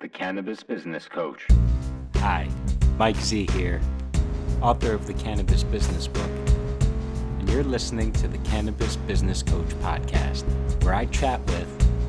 the Cannabis Business Coach. Hi, Mike Z here, author of the Cannabis Business Book, and you're listening to the Cannabis Business Coach podcast, where I chat with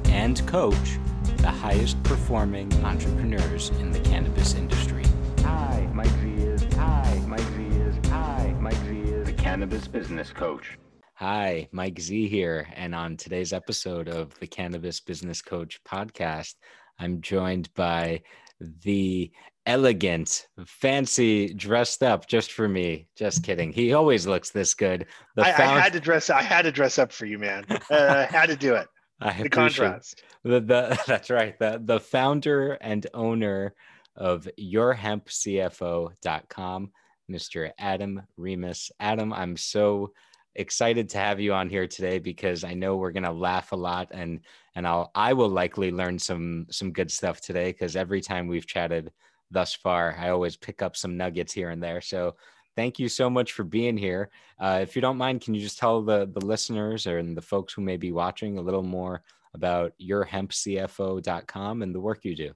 and coach the highest performing entrepreneurs in the cannabis industry. Hi, Mike Z is. Hi, Mike Z is. Hi, Mike Z is. The Cannabis Business Coach. Hi, Mike Z here, and on today's episode of the Cannabis Business Coach podcast, I'm joined by the elegant, fancy, dressed up just for me. Just kidding. He always looks this good. The I, found- I had to dress. I had to dress up for you, man. Uh, I had to do it. I The contrast. The, the, that's right. The, the founder and owner of yourhempcfo.com, Mr. Adam Remis. Adam, I'm so excited to have you on here today because I know we're gonna laugh a lot and and I'll I will likely learn some some good stuff today because every time we've chatted thus far, I always pick up some nuggets here and there. So thank you so much for being here. Uh, if you don't mind, can you just tell the the listeners and the folks who may be watching a little more about your yourhempcfo.com and the work you do?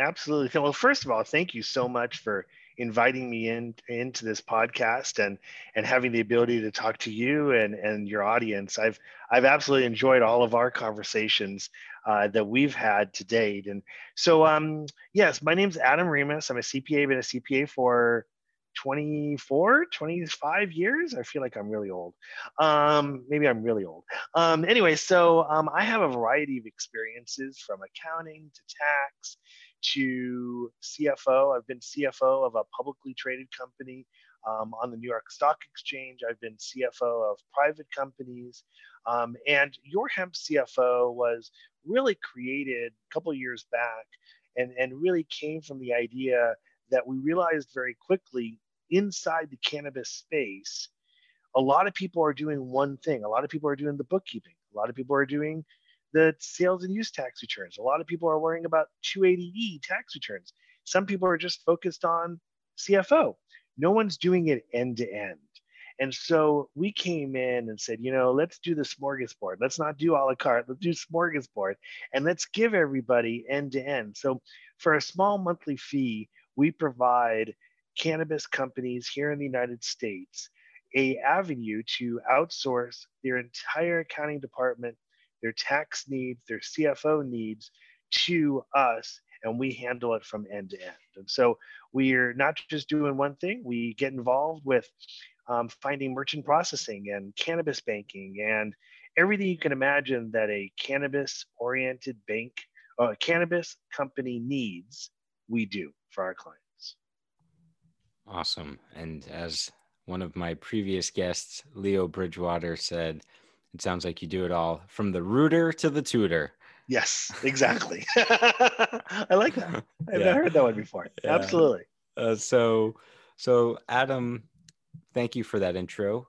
Absolutely. Well, first of all, thank you so much for inviting me in into this podcast and and having the ability to talk to you and and your audience. I've I've absolutely enjoyed all of our conversations uh, that we've had to date. And so, um, yes, my name's Adam Remis. I'm a CPA. Been a CPA for 24 25 years i feel like i'm really old um maybe i'm really old um anyway so um i have a variety of experiences from accounting to tax to cfo i've been cfo of a publicly traded company um, on the new york stock exchange i've been cfo of private companies um, and your hemp cfo was really created a couple years back and, and really came from the idea that we realized very quickly inside the cannabis space, a lot of people are doing one thing. A lot of people are doing the bookkeeping. A lot of people are doing the sales and use tax returns. A lot of people are worrying about 280E tax returns. Some people are just focused on CFO. No one's doing it end to end. And so we came in and said, you know, let's do the smorgasbord. Let's not do a la carte. Let's do smorgasbord and let's give everybody end to end. So for a small monthly fee, we provide cannabis companies here in the United States a avenue to outsource their entire accounting department, their tax needs, their CFO needs to us, and we handle it from end to end. And so we're not just doing one thing, we get involved with um, finding merchant processing and cannabis banking and everything you can imagine that a cannabis oriented bank or a cannabis company needs, we do for our clients. Awesome. And as one of my previous guests, Leo Bridgewater, said, it sounds like you do it all from the rooter to the tutor. Yes, exactly. I like that. I've Yeah. never heard that one before. Yeah. Absolutely. Uh, so, so Adam, thank you for that intro.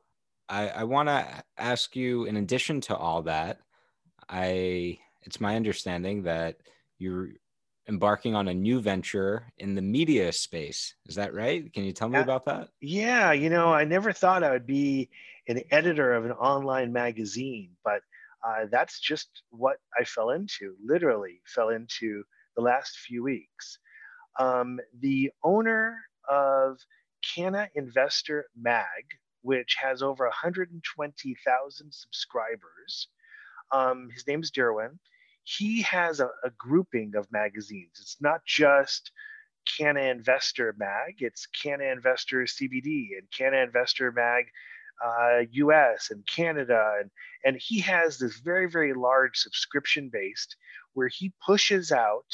I, I want to ask you, in addition to all that, I it's my understanding that you're embarking on a new venture in the media space. Is that right? Can you tell me Yeah. about that? Yeah, you know, I never thought I would be an editor of an online magazine, but uh, that's just what I fell into, literally fell into the last few weeks. Um, the owner of Canna Investor Mag, which has over 120,000 subscribers, um, his is Derwin. He has a, a grouping of magazines. It's not just Canna Investor Mag, it's Canna Investor CBD and Canna Investor Mag uh, US and Canada. And, and he has this very, very large subscription based where he pushes out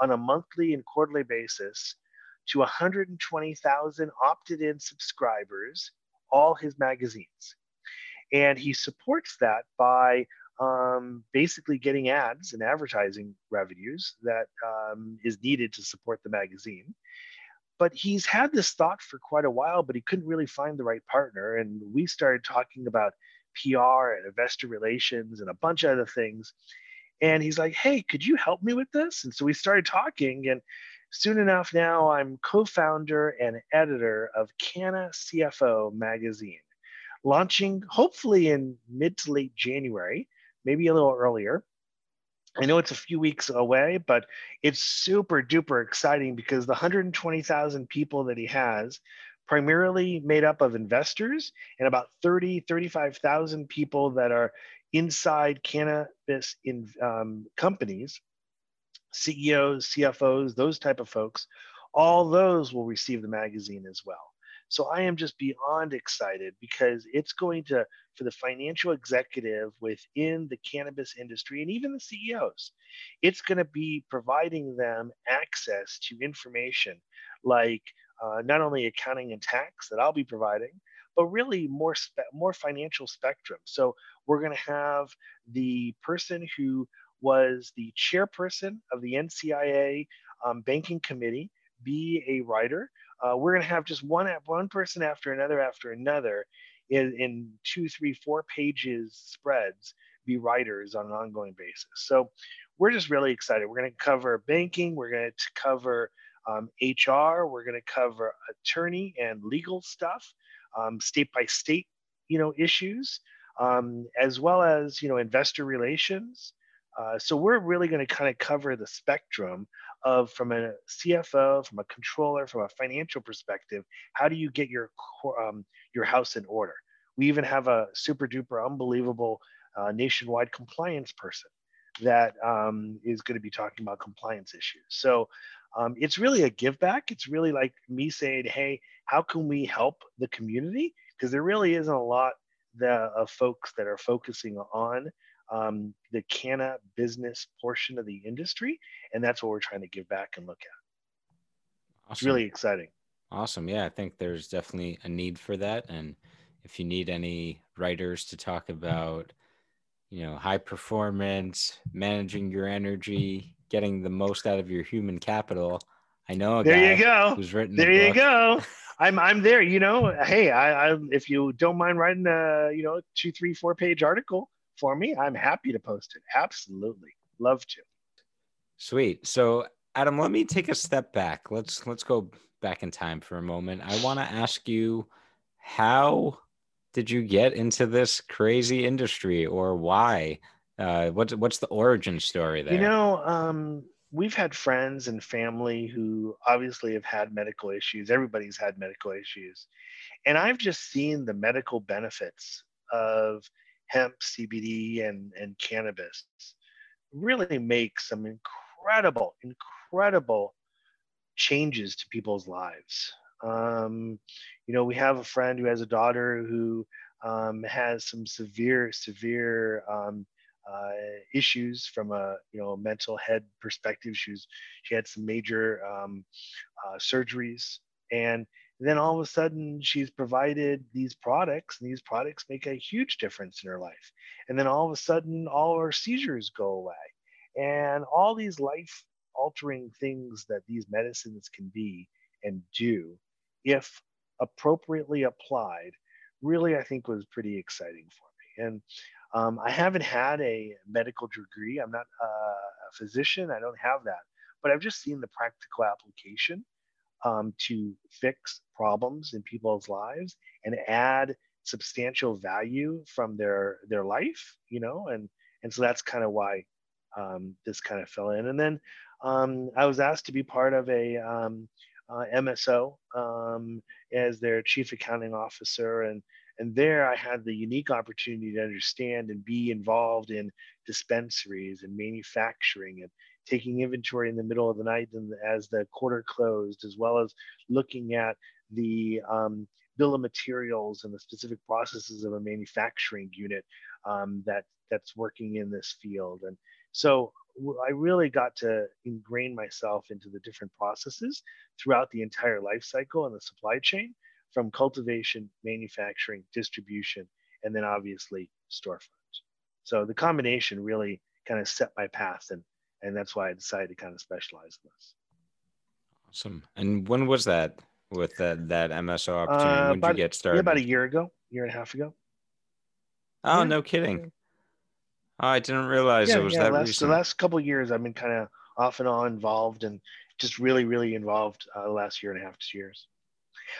on a monthly and quarterly basis to 120,000 opted in subscribers, all his magazines. And he supports that by um, basically getting ads and advertising revenues that um, is needed to support the magazine. But he's had this thought for quite a while, but he couldn't really find the right partner. And we started talking about PR and investor relations and a bunch of other things. And he's like, hey, could you help me with this? And so we started talking. And soon enough, now I'm co founder and editor of Canna CFO magazine, launching hopefully in mid to late January, maybe a little earlier. I know it's a few weeks away, but it's super duper exciting because the 120,000 people that he has, primarily made up of investors and about 30, 35,000 people that are inside cannabis in um, companies, CEOs, CFOs, those type of folks, all those will receive the magazine as well. So I am just beyond excited because it's going to, for the financial executive within the cannabis industry and even the CEOs, it's going to be providing them access to information like uh, not only accounting and tax that I'll be providing, but really more spe- more financial spectrum. So we're going to have the person who was the chairperson of the NCIA um, banking committee be a writer uh, we're going to have just one one person after another after another in, in two, three, four pages spreads be writers on an ongoing basis. So we're just really excited. We're going to cover banking. We're going to cover um, HR. We're going to cover attorney and legal stuff, um, state by state, you know, issues, um, as well as you know investor relations. Uh, so we're really going to kind of cover the spectrum of from a CFO, from a controller, from a financial perspective, how do you get your um, your house in order? We even have a super duper unbelievable uh, nationwide compliance person that um, is going to be talking about compliance issues. So um, it's really a give back. It's really like me saying, hey, how can we help the community? Because there really isn't a lot the, of folks that are focusing on um, the canna business portion of the industry. And that's what we're trying to give back and look at. Awesome. It's really exciting. Awesome. Yeah, I think there's definitely a need for that. And if you need any writers to talk about, you know, high performance, managing your energy, getting the most out of your human capital, I know there you go. who's written. There you go. I'm I'm there. You know, hey, I, I if you don't mind writing a you know two, three, four page article, for me, I'm happy to post it. Absolutely. Love to. Sweet. So Adam, let me take a step back. Let's let's go back in time for a moment. I want to ask you how did you get into this crazy industry or why? Uh, what's what's the origin story there? You know, um, we've had friends and family who obviously have had medical issues. Everybody's had medical issues, and I've just seen the medical benefits of hemp, CBD, and, and cannabis really make some incredible, incredible changes to people's lives. Um, you know, we have a friend who has a daughter who um, has some severe, severe um, uh, issues from a you know mental head perspective. She was, she had some major um, uh, surgeries, and then all of a sudden, she's provided these products, and these products make a huge difference in her life. And then all of a sudden, all her seizures go away. And all these life altering things that these medicines can be and do, if appropriately applied, really, I think was pretty exciting for me. And um, I haven't had a medical degree, I'm not a physician, I don't have that, but I've just seen the practical application um, to fix problems in people's lives and add substantial value from their their life you know and and so that's kind of why um, this kind of fell in. And then um, i was asked to be part of a um, uh, mso um, as their chief accounting officer. And and there i had the unique opportunity to understand and be involved in dispensaries and manufacturing and taking inventory in the middle of the night and as the quarter closed, as well as looking at the um, bill of materials and the specific processes of a manufacturing unit um, that that's working in this field. And so I really got to ingrain myself into the different processes throughout the entire life cycle and the supply chain from cultivation, manufacturing, distribution, and then obviously storefront. So the combination really kind of set my path and and that's why I decided to kind of specialize in this. Awesome. And when was that with that that MSO opportunity? Uh, when did you get started? Yeah, about a year ago, year and a half ago. Oh, yeah. no kidding. Oh, I didn't realize yeah, it was yeah, that last, recent. The last couple years, I've been kind of off and on involved, and just really, really involved uh, the last year and a half, two years.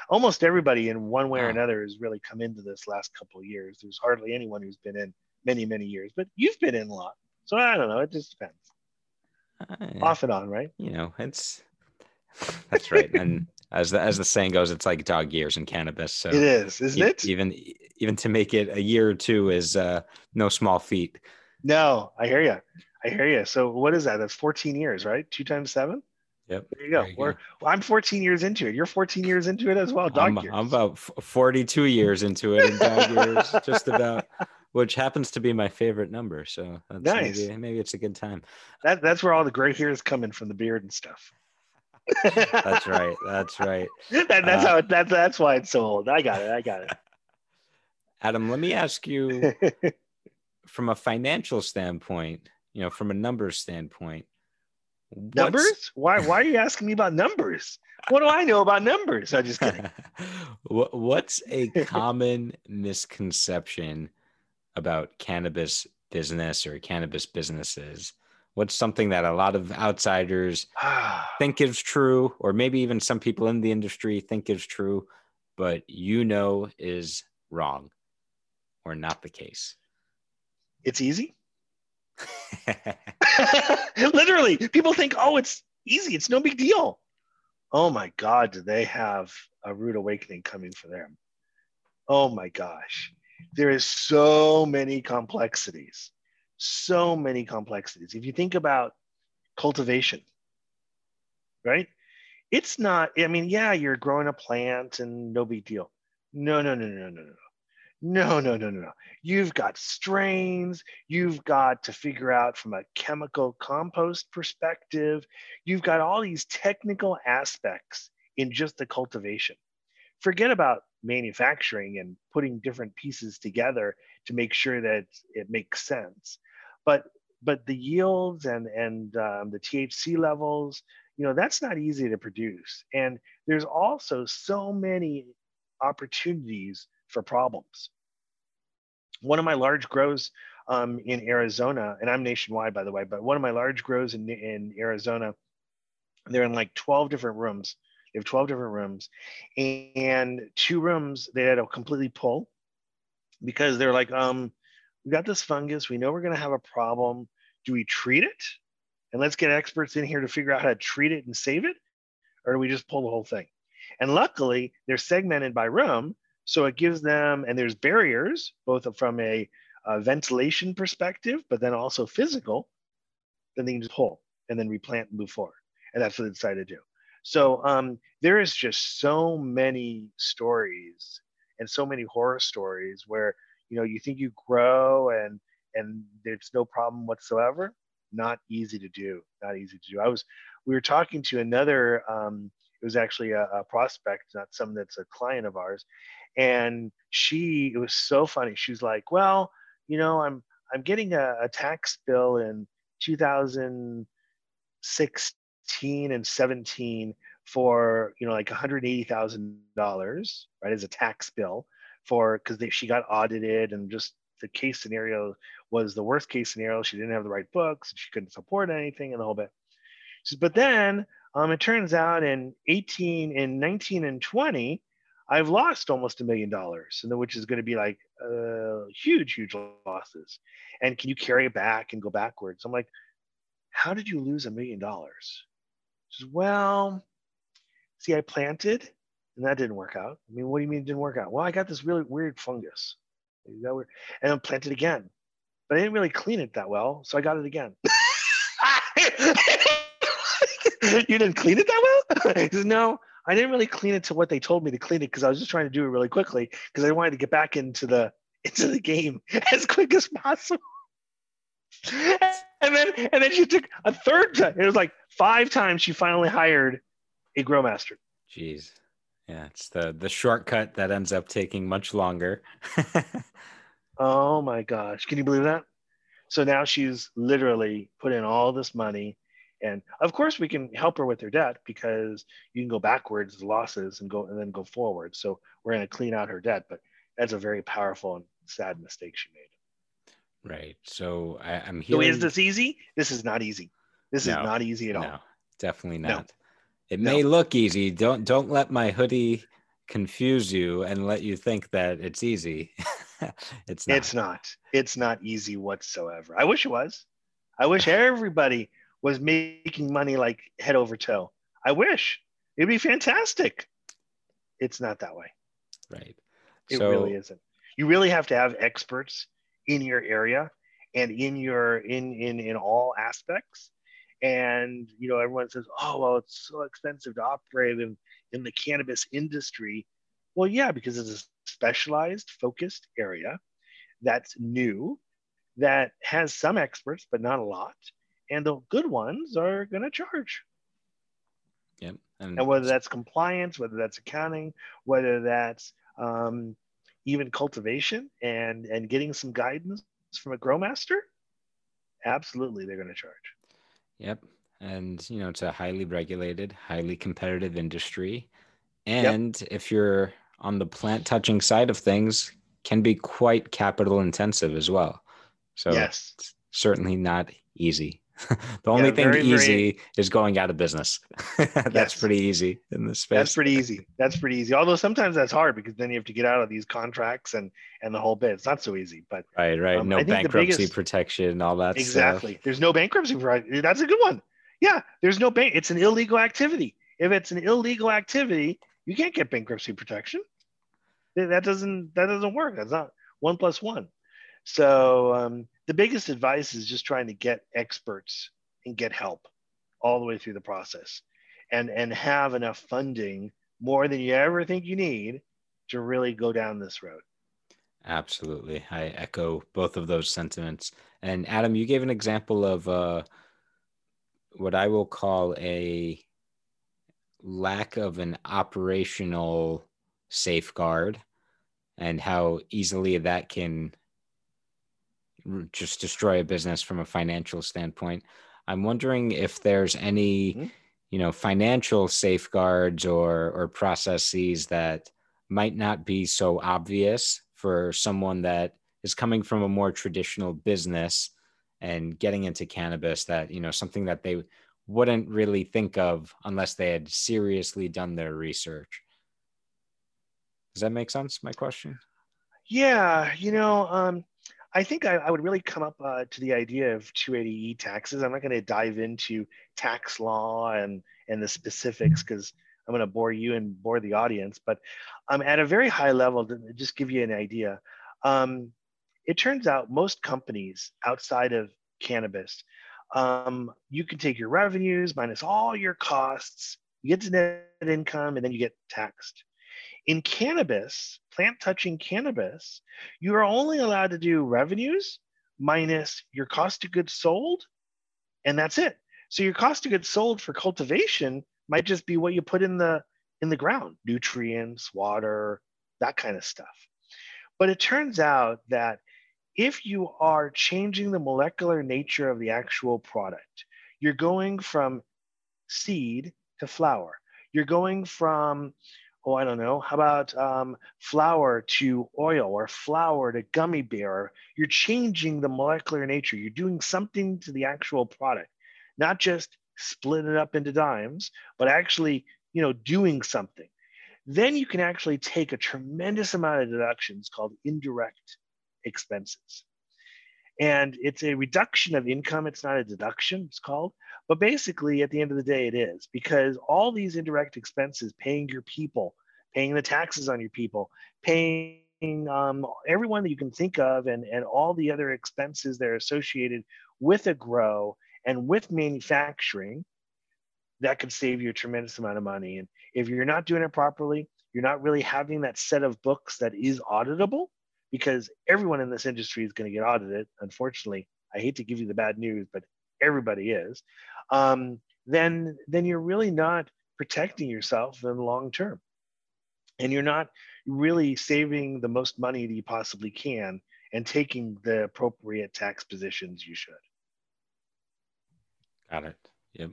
Almost everybody, in one way wow. or another, has really come into this last couple of years. There's hardly anyone who's been in many, many years, but you've been in a lot. So I don't know. It just depends. Uh, Off and on, right? you know, it's that's right. And as the as the saying goes, it's like dog years in cannabis. So It is, isn't e- it? even even to make it a year or two is uh, no small feat. No, I hear you. I hear you. So what is that? That's 14 years, right? Two times seven. Yep. There you go. There you go. well, I'm 14 years into it. You're 14 years into it as well. Dog I'm, years. I'm about 42 years into it, dog years just about, which happens to be my favorite number. So that's Nice. maybe, maybe it's a good time. that, that's where all the gray hairs come in from the beard and stuff. That's right. That's right. that, that's Uh, how it, that's that's why it's so old. I got it. I got it. Adam, let me ask you from a financial standpoint, you know, from a numbers standpoint, numbers? Why why are you asking me about numbers? What do I know about numbers? I'm just kidding. What's a common misconception about cannabis business or cannabis businesses? What's something that a lot of outsiders think is true, or maybe even some people in the industry think is true, but you know is wrong or not the case? it's easy. Literally, people think, oh, it's easy. It's no big deal. Oh my God, do they have a rude awakening coming for them? Oh my gosh. There is so many complexities. So many complexities. If you think about cultivation, right? It's not, I mean, yeah, you're growing a plant and no big deal. No, no, no, no, no, no. No, no, no, no, no. You've got strains. You've got to figure out from a chemical compost perspective. You've got all these technical aspects in just the cultivation. Forget about manufacturing and putting different pieces together to make sure that it makes sense. But but the yields and and um, the THC levels, you know, that's not easy to produce. And there's also so many opportunities for problems. One of my large grows um, in Arizona, and I'm nationwide, by the way, but one of my large grows in, in Arizona, they're in like 12 different rooms. They have 12 different rooms, and two rooms they had to completely pull because they're like, um, we got this fungus. We know we're going to have a problem. Do we treat it? And let's get experts in here to figure out how to treat it and save it, or do we just pull the whole thing? And luckily, they're segmented by room. So it gives them, and there's barriers, both from a, uh ventilation perspective, but then also physical. Then they can just pull and then replant and move forward. And that's what they decided to do. So um, there is just so many stories and so many horror stories where you know you think you grow and and there's no problem whatsoever. Not easy to do. Not easy to do. I was we were talking to another um, it was actually a, a prospect not someone that's a client of ours and she it was so funny she was like well you know i'm i'm getting a, a tax bill in 2016 and 17 for you know like $180000 right as a tax bill for because she got audited and just the case scenario was the worst case scenario. She didn't have the right books she couldn't support anything and the whole bit. But then um, it turns out in 18 in 19 and 20 i've lost almost a million dollars and which is going to be like uh, huge huge losses. And can you carry it back and go backwards? I'm like how did you lose a million dollars says, well see i planted and that didn't work out i mean what do you mean it didn't work out well i got this really weird fungus weird? and then planted again but i didn't really clean it that well so i got it again you didn't clean it that well? He says, no, I didn't really clean it to what they told me to clean it because I was just trying to do it really quickly because I wanted to get back into the into the game as quick as possible. Then and then she took a third time. It was like five times she finally hired a grow master. Jeez. Yeah, it's the the shortcut that ends up taking much longer. Oh my gosh. Can you believe that? So now she's literally put in all this money. And of course we can help her with her debt because you can go backwards losses and go and then go forward. So we're going to clean out her debt. But that's a very powerful and sad mistake she made. Right. So I, I'm So hearing. is this easy? This is not easy. This No, is not easy at all. No, definitely No. not. It No. may look easy. Don't don't let my hoodie confuse you and let you think that it's easy. it's not. It's not. It's not easy whatsoever. I wish it was. I wish everybody was making money like head over toe. I wish it'd be fantastic. It's not that way. Right. It so, really isn't. You really have to have experts in your area and in your in in in all aspects. And you know, everyone says, "Oh, well, it's so expensive to operate in in the cannabis industry." Well, yeah, because it's a specialized, focused area that's new, that has some experts, but not a lot. And the good ones are going to charge. Yep. And, and whether that's compliance, whether that's accounting, whether that's um, even cultivation and and getting some guidance from a grow master, absolutely they're going to charge. Yep. And you know, it's a highly regulated, highly competitive industry. And yep. if you're on the plant touching side of things, can be quite capital intensive as well. So yes. certainly not easy. the only yeah, thing very, easy very... is going out of business. that's yes. pretty easy in this space. That's pretty easy. That's pretty easy. Although sometimes that's hard because then you have to get out of these contracts and and the whole bit. It's not so easy. But right, right. Um, no bankruptcy biggest... protection, all that. Exactly. Stuff. There's no bankruptcy. That's a good one. Yeah, there's no bank. It's an illegal activity. If it's an illegal activity, you can't get bankruptcy protection. That doesn't that doesn't work. That's not one plus one. So um, the biggest advice is just trying to get experts and get help all the way through the process and and have enough funding more than you ever think you need to really go down this road. Absolutely. I echo both of those sentiments. And adam you gave an example of uh, what i will call a lack of an operational safeguard and how easily that can just destroy a business from a financial standpoint. I'm wondering if there's any, mm-hmm. you know, financial safeguards or or processes that might not be so obvious for someone that is coming from a more traditional business and getting into cannabis that, you know, something that they wouldn't really think of unless they had seriously done their research. Does that make sense? My question? Yeah, you know, um, I think I, I, would really come up uh, to the idea of 280E taxes. I'm not going to dive into tax law and and the specifics because I'm going to bore you and bore the audience. But um, at a very high level, to just give you an idea, um, it turns out most companies outside of cannabis, um, you can take your revenues minus all your costs, you get to net income, and then you get taxed. In cannabis, plant touching cannabis, you are only allowed to do revenues minus your cost of goods sold, and that's it. So your cost of goods sold for cultivation might just be what you put in the in the ground, nutrients, water, that kind of stuff. But it turns out that if you are changing the molecular nature of the actual product, you're going from seed to flower. You're going from oh, I don't know, how about um, flour to oil or flour to gummy bear? You're changing the molecular nature. You're doing something to the actual product, not just splitting it up into dimes, but actually, you know, doing something. Then you can actually take a tremendous amount of deductions called indirect expenses. And it's a reduction of income. It's not a deduction, it's called. But basically, at the end of the day, it is because all these indirect expenses, paying your people, paying the taxes on your people, paying um, everyone that you can think of, and, and all the other expenses that are associated with a grow and with manufacturing, that could save you a tremendous amount of money. And if you're not doing it properly, you're not really having that set of books that is auditable because everyone in this industry is going to get audited. Unfortunately, I hate to give you the bad news, but everybody is. Um, then, then you're really not protecting yourself in the long term, and you're not really saving the most money that you possibly can and taking the appropriate tax positions you should. Got it. Yep.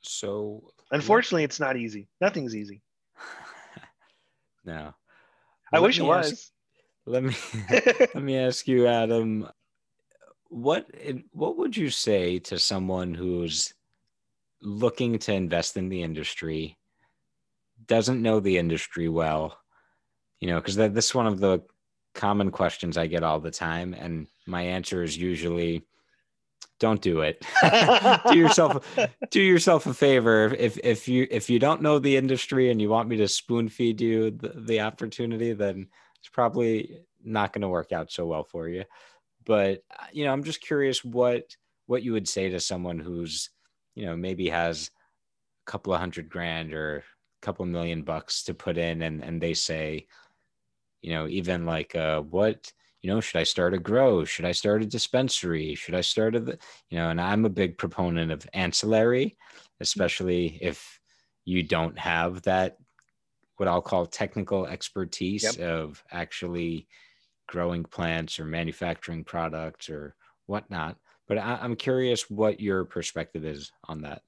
So, unfortunately, it's not easy. Nothing's easy. no. I wish it was. Let me let me ask you, Adam. What what would you say to someone who's looking to invest in the industry, doesn't know the industry well, you know, because this is one of the common questions I get all the time, and my answer is usually, don't do it. do yourself do yourself a favor if if you if you don't know the industry and you want me to spoon feed you the, the opportunity, then it's probably not going to work out so well for you. But you know, I'm just curious what what you would say to someone who's you know maybe has a couple of hundred grand or a couple million bucks to put in, and and they say, you know, even like uh, what you know, should I start a grow? Should I start a dispensary? Should I start a, you know, and I'm a big proponent of ancillary, especially if you don't have that, what I'll call technical expertise yep. of actually growing plants or manufacturing products or whatnot. But I, am curious what your perspective is on that.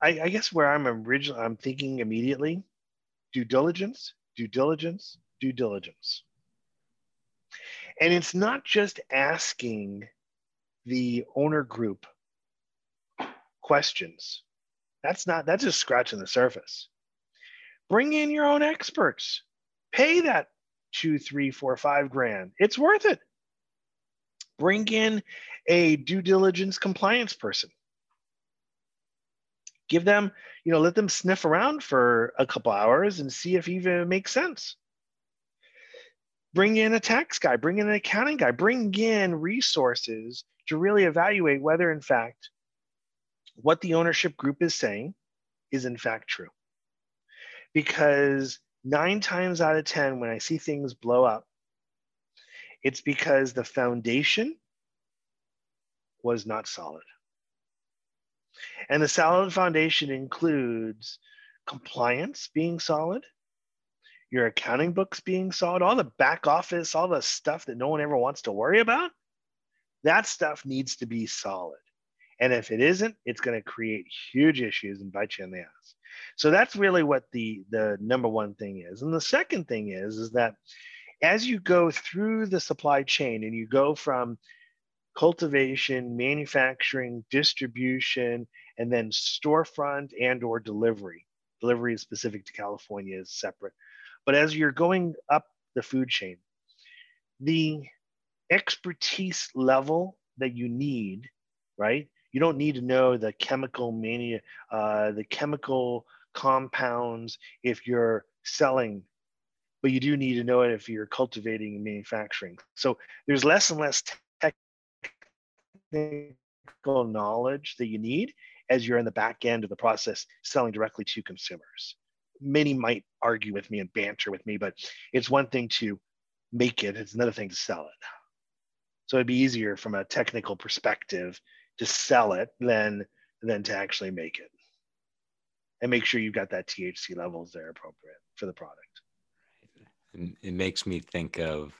I, I guess where I'm originally, I'm thinking immediately due diligence, due diligence, due diligence and it's not just asking the owner group questions. That's not, that's just scratching the surface. Bring in your own experts. Pay that two, three, four, five grand. It's worth it. Bring in a due diligence compliance person. Give them, you know, let them sniff around for a couple hours and see if even it makes sense bring in a tax guy, bring in an accounting guy, bring in resources to really evaluate whether, in fact, what the ownership group is saying is in fact true. Because nine times out of 10, when I see things blow up, it's because the foundation was not solid. And the solid foundation includes compliance being solid, your accounting books being solid, all the back office, all the stuff that no one ever wants to worry about, that stuff needs to be solid. And if it isn't, it's going to create huge issues and bite you in the ass. So that's really what the the number one thing is. And the second thing is is that as you go through the supply chain and you go from cultivation, manufacturing, distribution, and then storefront and or delivery. Delivery is specific to California is separate but as you're going up the food chain, the expertise level that you need, right? You don't need to know the chemical mania, uh, the chemical compounds if you're selling, but you do need to know it if you're cultivating and manufacturing. So there's less and less technical knowledge that you need as you're in the back end of the process selling directly to consumers many might argue with me and banter with me, but it's one thing to make it, it's another thing to sell it. So it'd be easier from a technical perspective to sell it than than to actually make it. And make sure you've got that THC levels there appropriate for the product. It makes me think of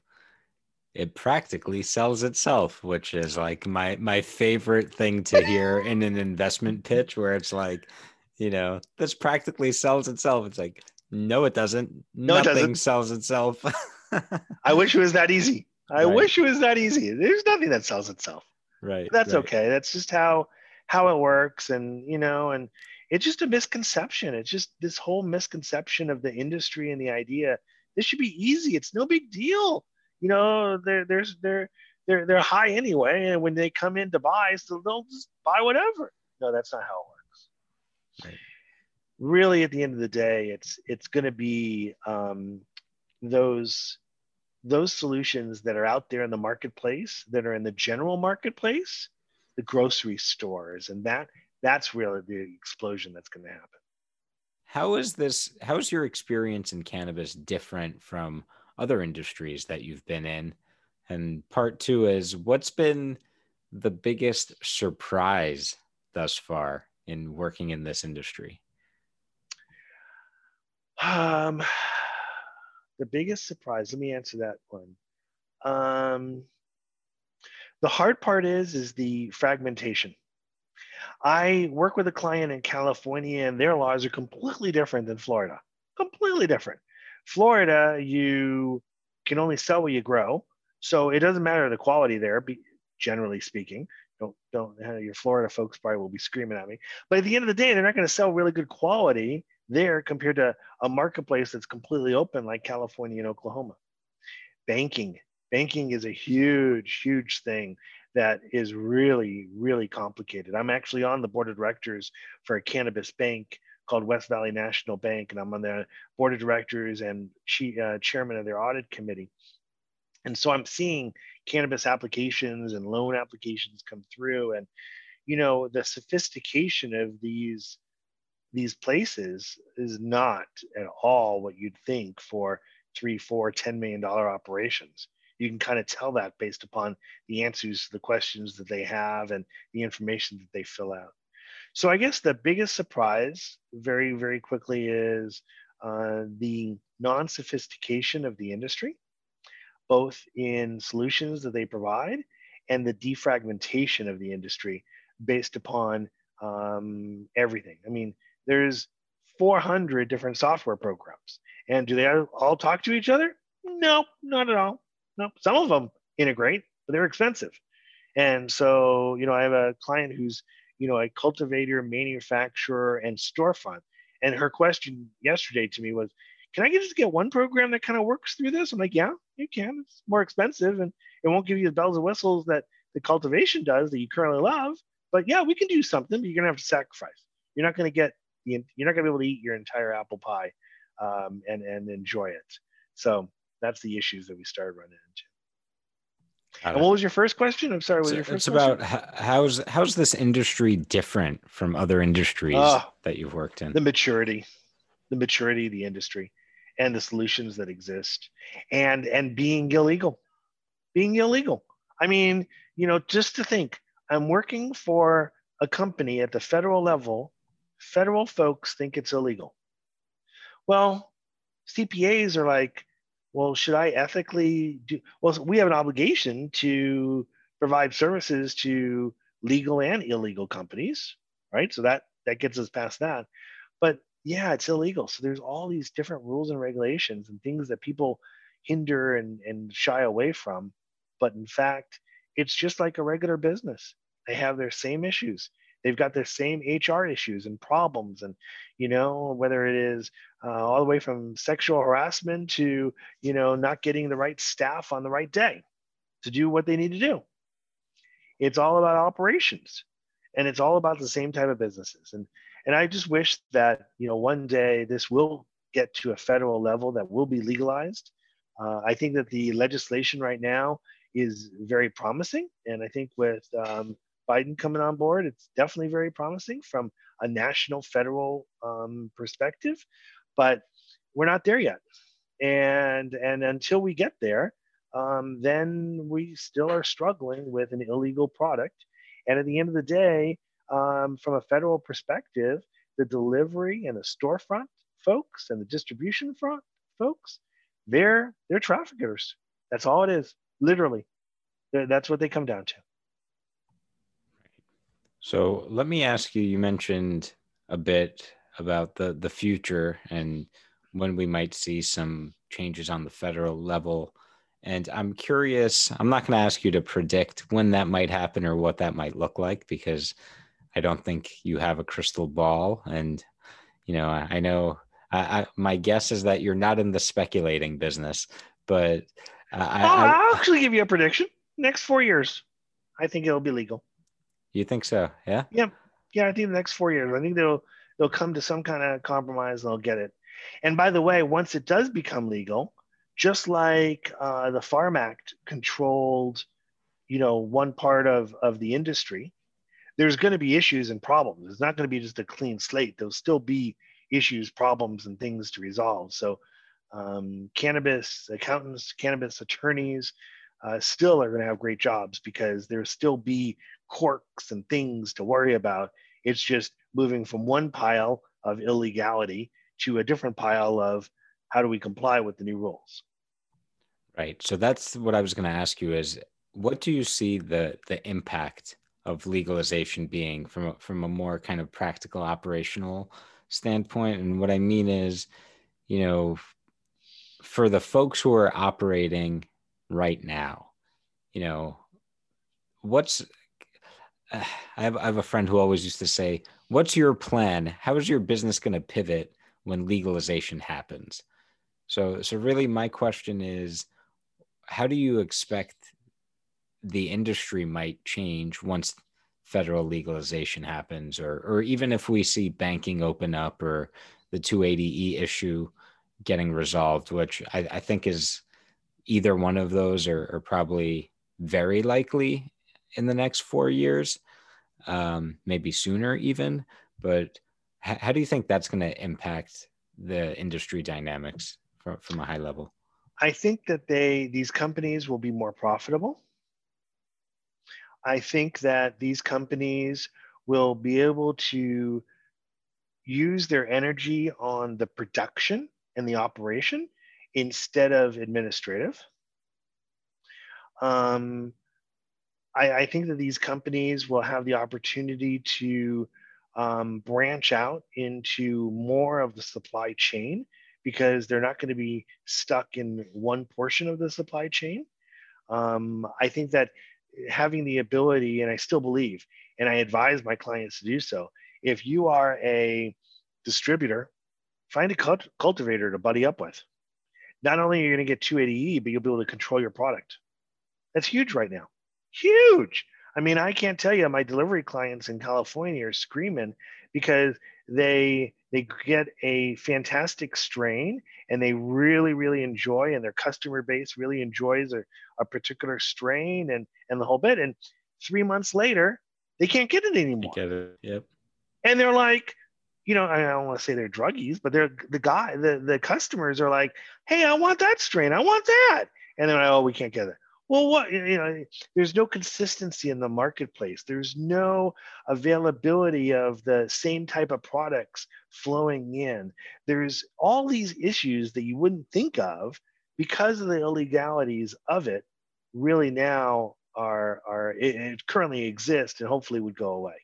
it practically sells itself, which is like my my favorite thing to hear in an investment pitch where it's like you know, this practically sells itself. It's like, no, it doesn't. No, Nothing it doesn't. sells itself. I wish it was that easy. I right. wish it was that easy. There's nothing that sells itself. Right. That's right. okay. That's just how how it works, and you know, and it's just a misconception. It's just this whole misconception of the industry and the idea. This should be easy. It's no big deal. You know, they're there's they're they're they're high anyway, and when they come in to buy, so they'll just buy whatever. No, that's not how it works. Right. Really, at the end of the day, it's it's going to be um, those those solutions that are out there in the marketplace, that are in the general marketplace, the grocery stores, and that that's really the explosion that's going to happen. How is this? How is your experience in cannabis different from other industries that you've been in? And part two is what's been the biggest surprise thus far in working in this industry? Um, the biggest surprise. Let me answer that one. Um, the hard part is is the fragmentation. I work with a client in California, and their laws are completely different than Florida. Completely different. Florida, you can only sell what you grow, so it doesn't matter the quality there. Generally speaking, don't don't your Florida folks probably will be screaming at me. But at the end of the day, they're not going to sell really good quality there compared to a marketplace that's completely open like California and Oklahoma. Banking, banking is a huge, huge thing that is really, really complicated. I'm actually on the board of directors for a cannabis bank called West Valley National Bank, and I'm on the board of directors and uh, chairman of their audit committee. And so I'm seeing cannabis applications and loan applications come through, and you know the sophistication of these these places is not at all what you'd think for three, four, ten million dollar operations. You can kind of tell that based upon the answers to the questions that they have and the information that they fill out. So I guess the biggest surprise, very, very quickly, is uh, the non-sophistication of the industry, both in solutions that they provide and the defragmentation of the industry based upon um, everything. I mean, there's 400 different software programs. And do they all talk to each other? No, not at all. No, some of them integrate, but they're expensive. And so, you know, I have a client who's, you know, a cultivator, manufacturer, and storefront. And her question yesterday to me was, can I just get one program that kind of works through this? I'm like, yeah, you can. It's more expensive and it won't give you the bells and whistles that the cultivation does that you currently love. But yeah, we can do something, but you're gonna have to sacrifice. You're not gonna get the you're not gonna be able to eat your entire apple pie um, and and enjoy it. So that's the issues that we started running into. And what was your first question? I'm sorry. What was your first it's about how's how's this industry different from other industries uh, that you've worked in? The maturity, the maturity of the industry, and the solutions that exist, and and being illegal, being illegal. I mean, you know, just to think, I'm working for a company at the federal level. Federal folks think it's illegal. Well, CPAs are like, well, should I ethically do? Well, we have an obligation to provide services to legal and illegal companies, right? So that that gets us past that. But yeah, it's illegal. So there's all these different rules and regulations and things that people hinder and, and shy away from. But in fact, it's just like a regular business. They have their same issues. They've got their same HR issues and problems, and you know whether it is uh, all the way from sexual harassment to you know not getting the right staff on the right day to do what they need to do. It's all about operations, and it's all about the same type of businesses. And and I just wish that you know one day this will get to a federal level that will be legalized. Uh, I think that the legislation right now is very promising. And I think with um, Biden coming on board, it's definitely very promising from a national federal um, perspective. But we're not there yet. And, and until we get there, um, then we still are struggling with an illegal product. And at the end of the day, um, from a federal perspective, the delivery and the storefront folks and the distribution front folks, they're they're traffickers. That's all it is literally. That's what they come down to. So let me ask you. You mentioned a bit about the the future and when we might see some changes on the federal level. And I'm curious. I'm not going to ask you to predict when that might happen or what that might look like because I don't think you have a crystal ball. And you know, I, I know I, I, my guess is that you're not in the speculating business, but I, will actually give you a prediction. Next four years, I think it'll be legal. You think so? Yeah. Yeah. Yeah. I think the next four years, I think they'll they'll come to some kind of compromise and they'll get it. And by the way, once it does become legal, just like uh, the Farm Act controlled, you know, one part of of the industry, there's going to be issues and problems. It's not going to be just a clean slate. There'll still be issues, problems, and things to resolve. So um, cannabis accountants, cannabis attorneys uh, still are going to have great jobs because there'll still be quirks and things to worry about. It's just moving from one pile of illegality to a different pile of how do we comply with the new rules. Right. So that's what I was going to ask you is what do you see the the impact of legalization being from a, from a more kind of practical operational standpoint and what I mean is you know for the folks who are operating right now, you know, what's uh, I have I have a friend who always used to say, "What's your plan? How is your business going to pivot when legalization happens?" So so really my question is how do you expect the industry might change once federal legalization happens, or or even if we see banking open up or the 280e issue getting resolved, which I, I think is either one of those are, probably very likely in the next four years, um, maybe sooner even. But h- how do you think that's going to impact the industry dynamics from, from a high level? I think that they these companies will be more profitable. I think that these companies will be able to use their energy on the production and the operation instead of administrative. Um, I, I, think that these companies will have the opportunity to um, branch out into more of the supply chain because they're not going to be stuck in one portion of the supply chain. Um, I think that having the ability, and I still believe, and I advise my clients to do so, if you are a distributor, find a cult- cultivator to buddy up with. Not only are you going to get 280E, but you'll be able to control your product. That's huge right now. Huge. I mean, I can't tell you, my delivery clients in California are screaming because they they get a fantastic strain and they really really enjoy and their customer base really enjoys a, a particular strain and and the whole bit. And three months later they can't get it anymore. get it. Yep. And they're like you know i don't want to say they're druggies but they're the guy the, the customers are like hey i want that strain. I want that. And they're like oh we can't get it well what you know there's no consistency in the marketplace. There's no availability of the same type of products flowing in. There's all these issues that you wouldn't think of because of the illegalities of it really now are are it, it currently exists and hopefully would go away.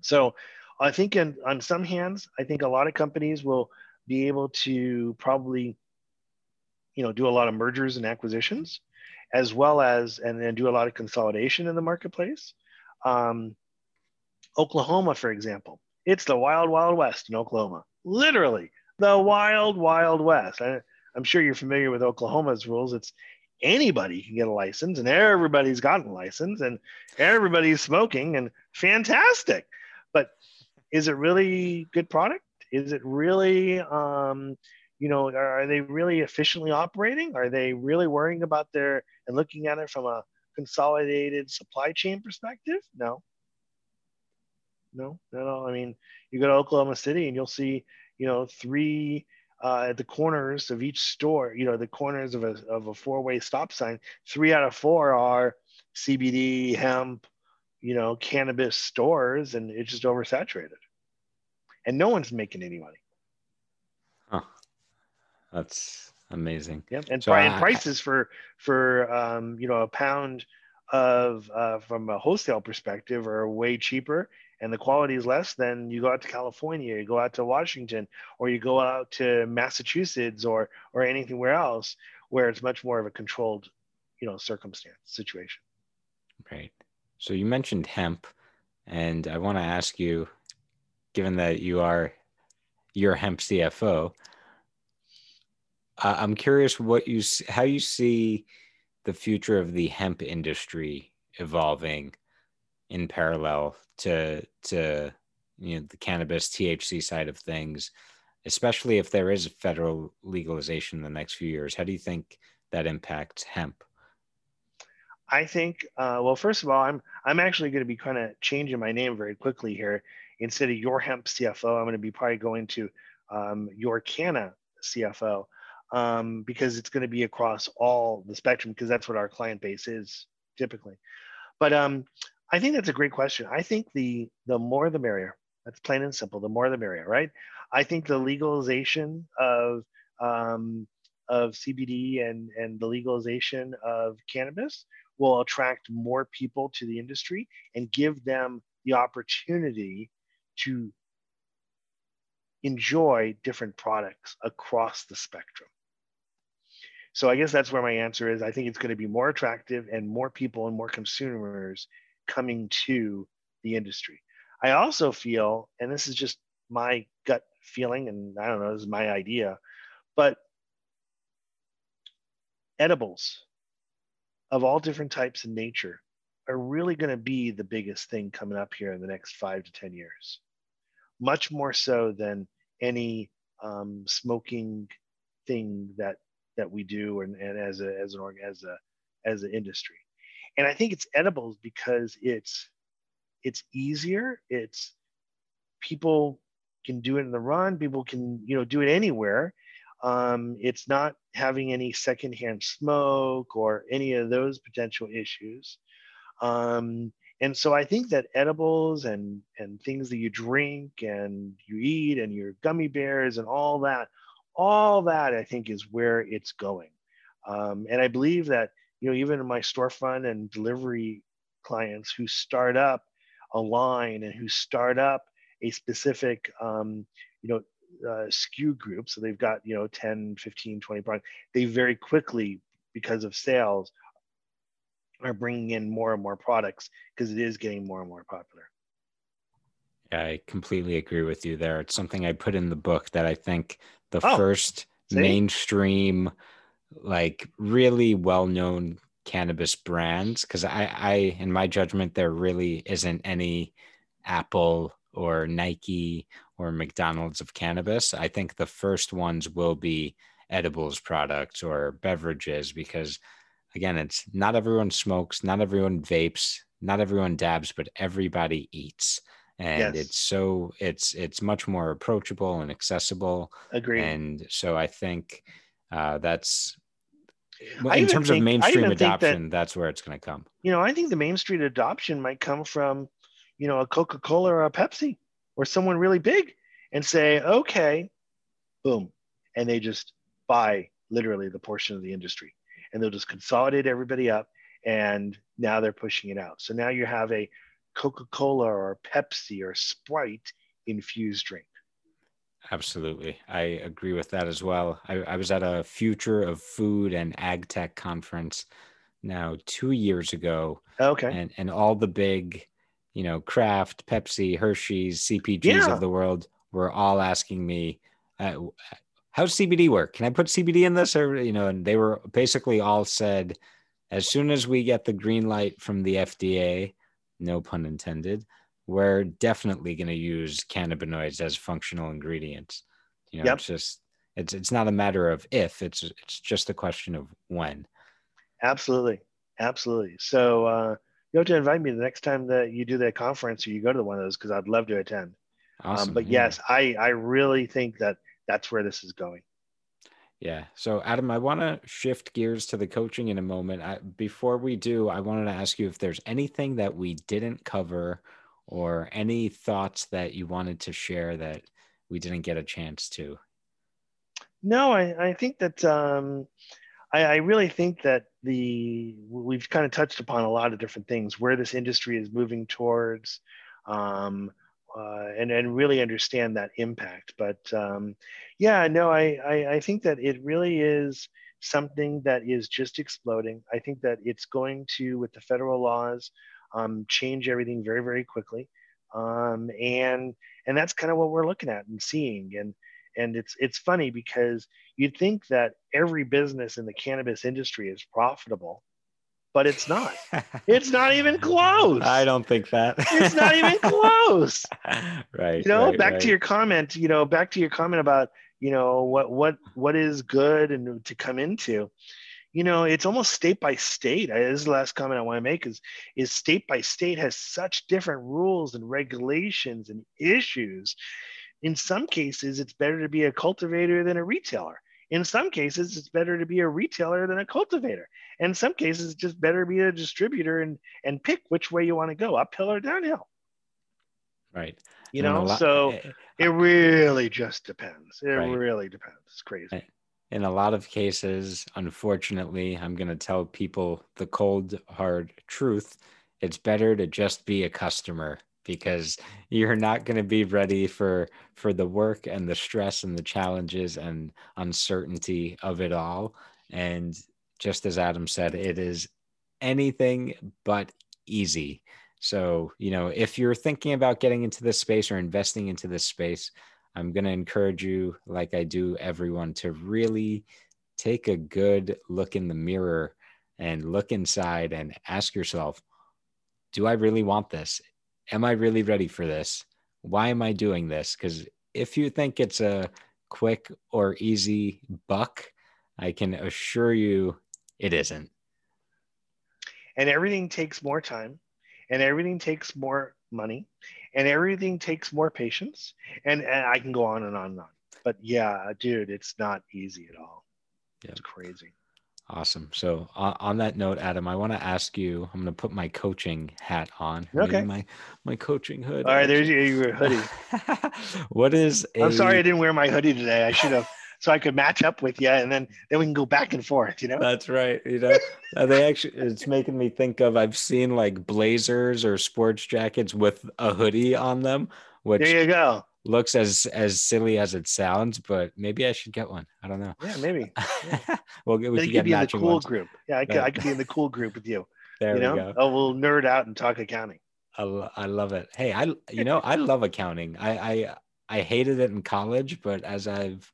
So i think in, on some hands i think a lot of companies will be able to probably you know do a lot of mergers and acquisitions as well as and then do a lot of consolidation in the marketplace. Um, Oklahoma, for example, it's the wild, wild west in Oklahoma. Literally, the wild, wild west. I, I'm sure you're familiar with Oklahoma's rules. It's anybody can get a license, and everybody's gotten a license, and everybody's smoking, and fantastic. But is it really good product? Is it really um, you know, are they really efficiently operating? Are they really worrying about their and looking at it from a consolidated supply chain perspective? No. No, no, I mean, you go to Oklahoma City and you'll see, you know, three uh, at the corners of each store, you know, the corners of a, of a four way stop sign, three out of four are CBD, hemp, you know, cannabis stores, and it's just oversaturated. And no one's making any money. Huh. That's amazing. Yeah, and, so I, prices for for um, you know a pound of uh, from a wholesale perspective are way cheaper and the quality is less than you go out to California, you go out to Washington, or you go out to Massachusetts or or anywhere else where it's much more of a controlled, you know, circumstance situation. Right. So you mentioned hemp, and I want to ask you, given that you are your hemp CFO, uh, I'm curious what you how you see the future of the hemp industry evolving in parallel to to you know the cannabis THC side of things, especially if there is federal legalization in the next few years. How do you think that impacts hemp? I think, uh, well, first of all, I'm I'm actually going to be kind of changing my name very quickly here. Instead of your hemp CFO, I'm going to be probably going to um, your Canna CFO um, because it's going to be across all the spectrum because that's what our client base is typically. But um, I think that's a great question. I think the the more the merrier. That's plain and simple. The more the merrier, right? I think the legalization of um, of CBD and and the legalization of cannabis will attract more people to the industry and give them the opportunity to enjoy different products across the spectrum. So I guess that's where my answer is. I think it's going to be more attractive and more people and more consumers coming to the industry. I also feel, and this is just my gut feeling, and I don't know, this is my idea, but edibles of all different types in nature are really going to be the biggest thing coming up here in the next five to 10 years. Much more so than any um, smoking thing that that we do and, and as a as an org as a as an industry. And I think it's edibles because it's it's easier. It's people can do it in the run. People can you know do it anywhere. Um, it's not having any secondhand smoke or any of those potential issues. Um, and so I think that edibles and and things that you drink and you eat and your gummy bears and all that, all that I think is where it's going. Um, and I believe that you know even my storefront and delivery clients who start up a line and who start up a specific um, you know uh, SKU group so they've got you know 10 15 20 products they very quickly because of sales are bringing in more and more products because it is getting more and more popular. I completely agree with you there. It's something I put in the book that I think the oh, first see? mainstream, like really well known cannabis brands, because I, I, in my judgment, there really isn't any Apple or Nike or McDonald's of cannabis. I think the first ones will be edibles products or beverages because again, it's not everyone smokes, not everyone vapes, not everyone dabs, but everybody eats. And yes. it's so it's it's much more approachable and accessible. Agree. And so I think uh, that's in terms think, of mainstream adoption, that, that's where it's going to come. You know, I think the mainstream adoption might come from, you know, a Coca Cola or a Pepsi or someone really big and say, okay, boom. And they just buy literally the portion of the industry and they'll just consolidate everybody up and now they're pushing it out. So now you have a Coca-Cola or Pepsi or Sprite infused drink. Absolutely. I agree with that as well. I, I, was at a future of food and ag tech conference now two years ago. Okay. And, and all the big, you know, Kraft, Pepsi, Hershey's, CPGs yeah. of the world were all asking me, uh, how's CBD work? Can I put CBD in this? Or, you know, and they were basically all said, as soon as we get the green light from the FDA, no pun intended, we're definitely going to use cannabinoids as functional ingredients. You know, yep. it's just, it's, it's not a matter of if it's, it's just a question of when. Absolutely. Absolutely. So, uh, you have to invite me the next time that you do that conference or you go to one of those because I'd love to attend. Um, awesome, um, but yeah. yes, I I really think that that's where this is going. Yeah. So, Adam, I want to shift gears to the coaching in a moment. I, before we do, I wanted to ask you if there's anything that we didn't cover or any thoughts that you wanted to share that we didn't get a chance to. No, I, I think that um, I, I really think that the we've kind of touched upon a lot of different things where this industry is moving towards. Um, uh, and and really understand that impact. But um, yeah, no, I, I, I think that it really is something that is just exploding. I think that it's going to, with the federal laws, um, change everything very very quickly, um, and and that's kind of what we're looking at and seeing. And and it's it's funny because you'd think that every business in the cannabis industry is profitable but it's not. It's not even close. I don't think that. it's not even close. right. You know, right, back right. to your comment, you know, back to your comment about, you know, what what what is good and to come into. You know, it's almost state by state. This is the last comment I want to make is is state by state has such different rules and regulations and issues. In some cases, it's better to be a cultivator than a retailer in some cases, it's better to be a retailer than a cultivator. And in some cases, it's just better to be a distributor and, and pick which way you want to go, uphill or downhill. Right. You know, lot, so eh, it really just depends. It right. really depends. It's crazy. In a lot of cases, unfortunately, I'm going to tell people the cold, hard truth. It's better to just be a customer because you're not going to be ready for for the work and the stress and the challenges and uncertainty of it all and just as adam said it is anything but easy so you know if you're thinking about getting into this space or investing into this space i'm going to encourage you like i do everyone to really take a good look in the mirror and look inside and ask yourself, do I really want this? Am I really ready for this? Why am I doing this? Because if you think it's a quick or easy buck, I can assure you it isn't. And everything takes more time and everything takes more money and everything takes more patience. And, and I can go on and on and on. But yeah, dude, it's not easy at all. Yeah. It's crazy. Awesome. So uh, on that note, Adam, I want to ask you. I'm going to put my coaching hat on. Okay. My my coaching hood. All right, there's your, your hoodie. what is? i am sorry I didn't wear my hoodie today. I should have, so I could match up with you, and then then we can go back and forth. You know. That's right. You know, they actually. It's making me think of. I've seen like blazers or sports jackets with a hoodie on them. Which there you go looks as as silly as it sounds, but maybe I should get one. I don't know. Yeah, maybe. Yeah. well, we could get be in the cool ones. group. Yeah, I could, I could be in the cool group with you. There you know? we go. Oh, we'll nerd out and talk accounting. I, I love it. Hey, I you know I love accounting. I I I hated it in college, but as I've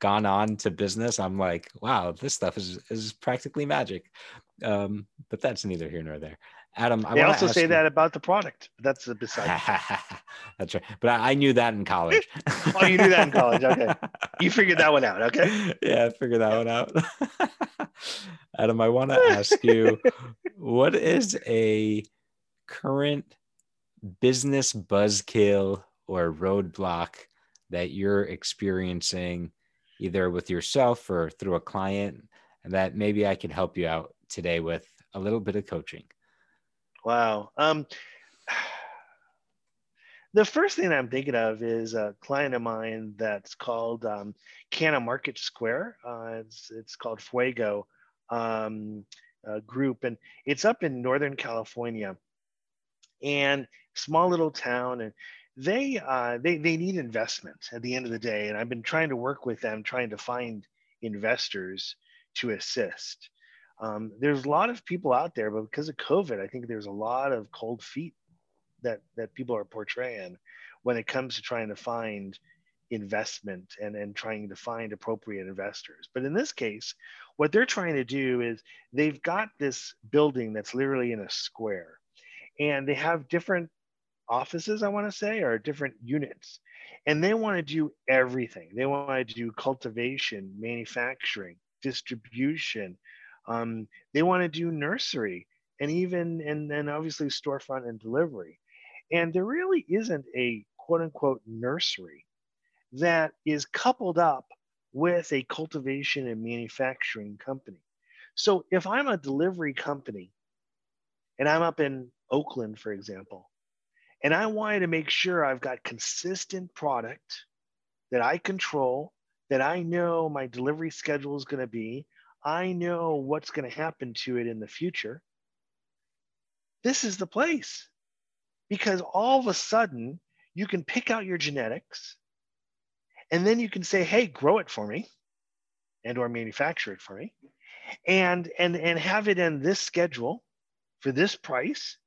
gone on to business, I'm like, wow, this stuff is is practically magic. Um, but that's neither here nor there. Adam, I they also say you, that about the product. That's a beside. that's right. But I, I, knew that in college. oh, you knew that in college. Okay, you figured that one out. Okay. Yeah, I figured that one out. Adam, I want to ask you, what is a current business buzzkill or roadblock that you're experiencing, either with yourself or through a client, and that maybe I can help you out today with a little bit of coaching? Wow. Um, the first thing I'm thinking of is a client of mine that's called um, Canna Market Square. Uh, it's, it's called Fuego um, Group, and it's up in Northern California. And small little town, and they uh, they they need investment at the end of the day. And I've been trying to work with them, trying to find investors to assist. Um, there's a lot of people out there, but because of COVID, I think there's a lot of cold feet that that people are portraying when it comes to trying to find investment and, and trying to find appropriate investors. But in this case, what they're trying to do is they've got this building that's literally in a square and they have different offices, I want to say, or different units. And they want to do everything. They want to do cultivation, manufacturing, distribution, um, they want to do nursery and even and then obviously storefront and delivery. And there really isn't a quote unquote nursery that is coupled up with a cultivation and manufacturing company. So if I'm a delivery company and I'm up in Oakland, for example, and I wanted to make sure I've got consistent product that I control, that I know my delivery schedule is going to be, I know what's going to happen to it in the future, this is the place. Because all of a sudden, you can pick out your genetics and then you can say, hey, grow it for me and or manufacture it for me and and and have it in this schedule for this price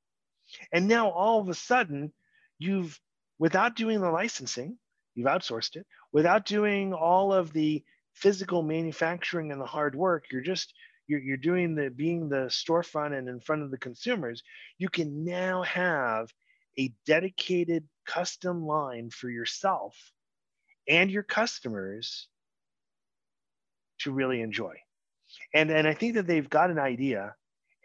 and now all of a sudden you've without doing the licensing you've outsourced it without doing all of the physical manufacturing and the hard work you're just you're, you're doing the being the storefront and in front of the consumers you can now have a dedicated custom line for yourself and your customers to really enjoy. And and i think that they've got an idea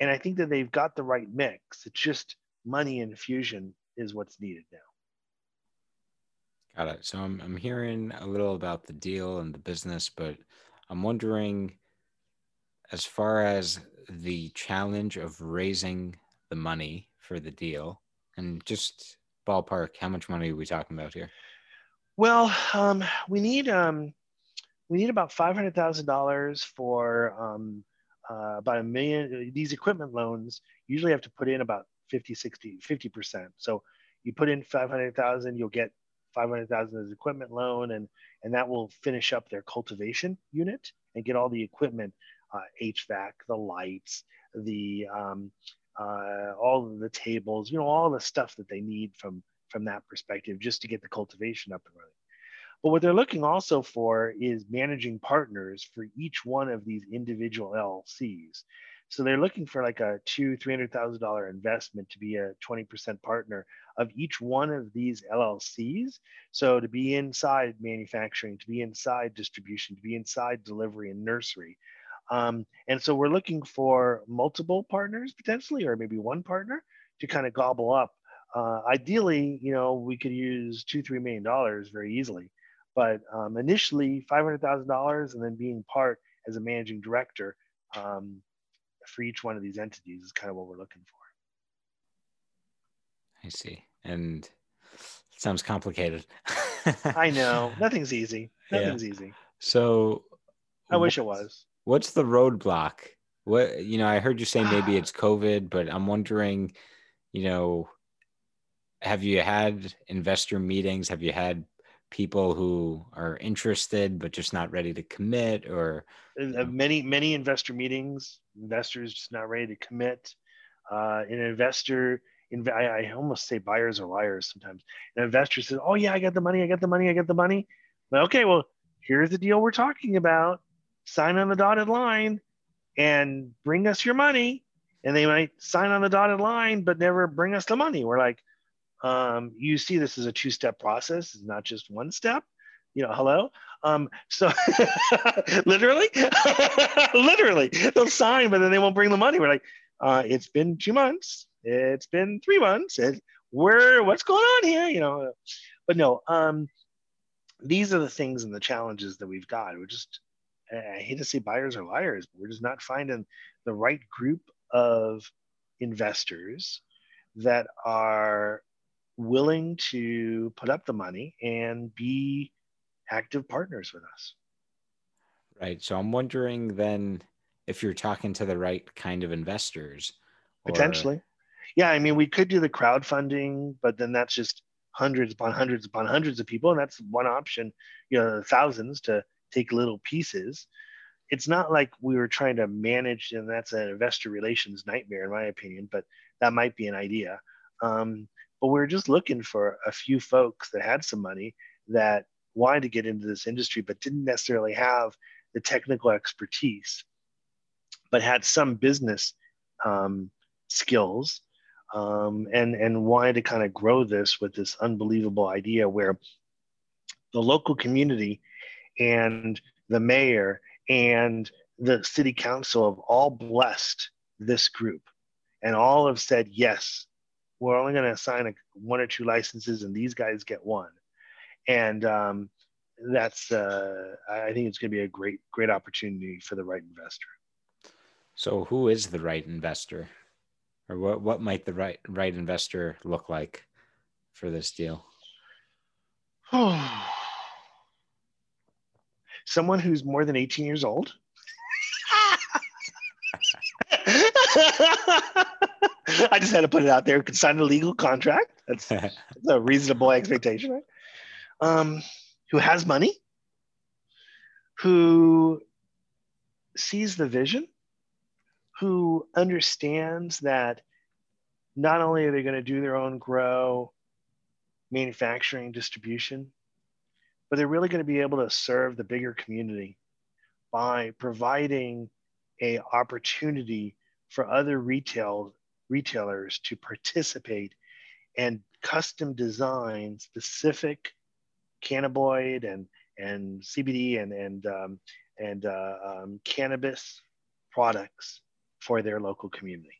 and i think that they've got the right mix. It's just money infusion is what's needed now Got it. So I'm I'm hearing a little about the deal and the business, but I'm wondering as far as the challenge of raising the money for the deal and just ballpark, how much money are we talking about here? Well, um, we need um, we need about five hundred thousand dollars for um, uh, about a million. These equipment loans usually have to put in about 50, 60, 50 percent. So you put in five hundred thousand, you'll get 500,000 as equipment loan and and that will finish up their cultivation unit and get all the equipment uh, HVAC the lights the um, uh, all the tables you know all the stuff that they need from from that perspective just to get the cultivation up and running. But what they're looking also for is managing partners for each one of these individual LLCs So they're looking for like a two, three hundred thousand dollar investment to be a 20% partner of each one of these LLCs. So to be inside manufacturing, to be inside distribution, to be inside delivery and nursery. Um, and so we're looking for multiple partners potentially, or maybe one partner to kind of gobble up. Uh, ideally, you know, we could use two, three million dollars very easily, but um, initially five hundred thousand dollars, and then being part as a managing director um, for each one of these entities is kind of what we're looking for. I see, and it sounds complicated. I know nothing's easy. Nothing's yeah. easy. So, I wish it was. What's the roadblock? What you know, I heard you say maybe it's COVID, but I'm wondering, you know, have you had investor meetings? Have you had people who are interested but just not ready to commit or uh, many many investor meetings investors just not ready to commit uh, an investor inv- I, I, almost say buyers are liars sometimes. An investor says oh yeah i got the money i got the money i got the money. But okay well here's the deal we're talking about. Sign on the dotted line and bring us your money. And they might sign on the dotted line but never bring us the money. We're like um, you see this as a two-step process. It's not just one step. You know hello? Um, so literally literally they'll sign but then they won't bring the money. We're like uh, it's been two months. It's been three months. It, where what's going on here? You know but no um, these are the things and the challenges that we've got. We're just i hate to say buyers are liars but we're just not finding the right group of investors that are willing to put up the money and be active partners with us. Right. So I'm wondering then if you're talking to the right kind of investors. Or... Potentially. Yeah. I mean, we could do the crowdfunding, but then that's just hundreds upon hundreds upon hundreds of people. And that's one option, you know, thousands to take little pieces. It's not like we were trying to manage, and that's an investor relations nightmare, in my opinion, but that might be an idea. Um, but we were just looking for a few folks that had some money that wanted to get into this industry but didn't necessarily have the technical expertise but had some business um, skills um, and and wanted to kind of grow this with this unbelievable idea where the local community and the mayor and the city council have all blessed this group and all have said yes we're only going to assign a, one or two licenses and these guys get one. And um, that's uh, i think it's going to be a great great opportunity for the right investor. So who is the right investor? Or what, what might the right right investor look like for this deal? Someone who's more than 18 years old I just had to put it out there. Could sign a legal contract. That's, that's a reasonable expectation, right? Um, who has money, who sees the vision, who understands that not only are they going to do their own grow, manufacturing, distribution, but they're really going to be able to serve the bigger community by providing a opportunity for other retail retailers to participate and custom design specific cannabinoid and and CBD and and um, and uh, um, cannabis products for their local community.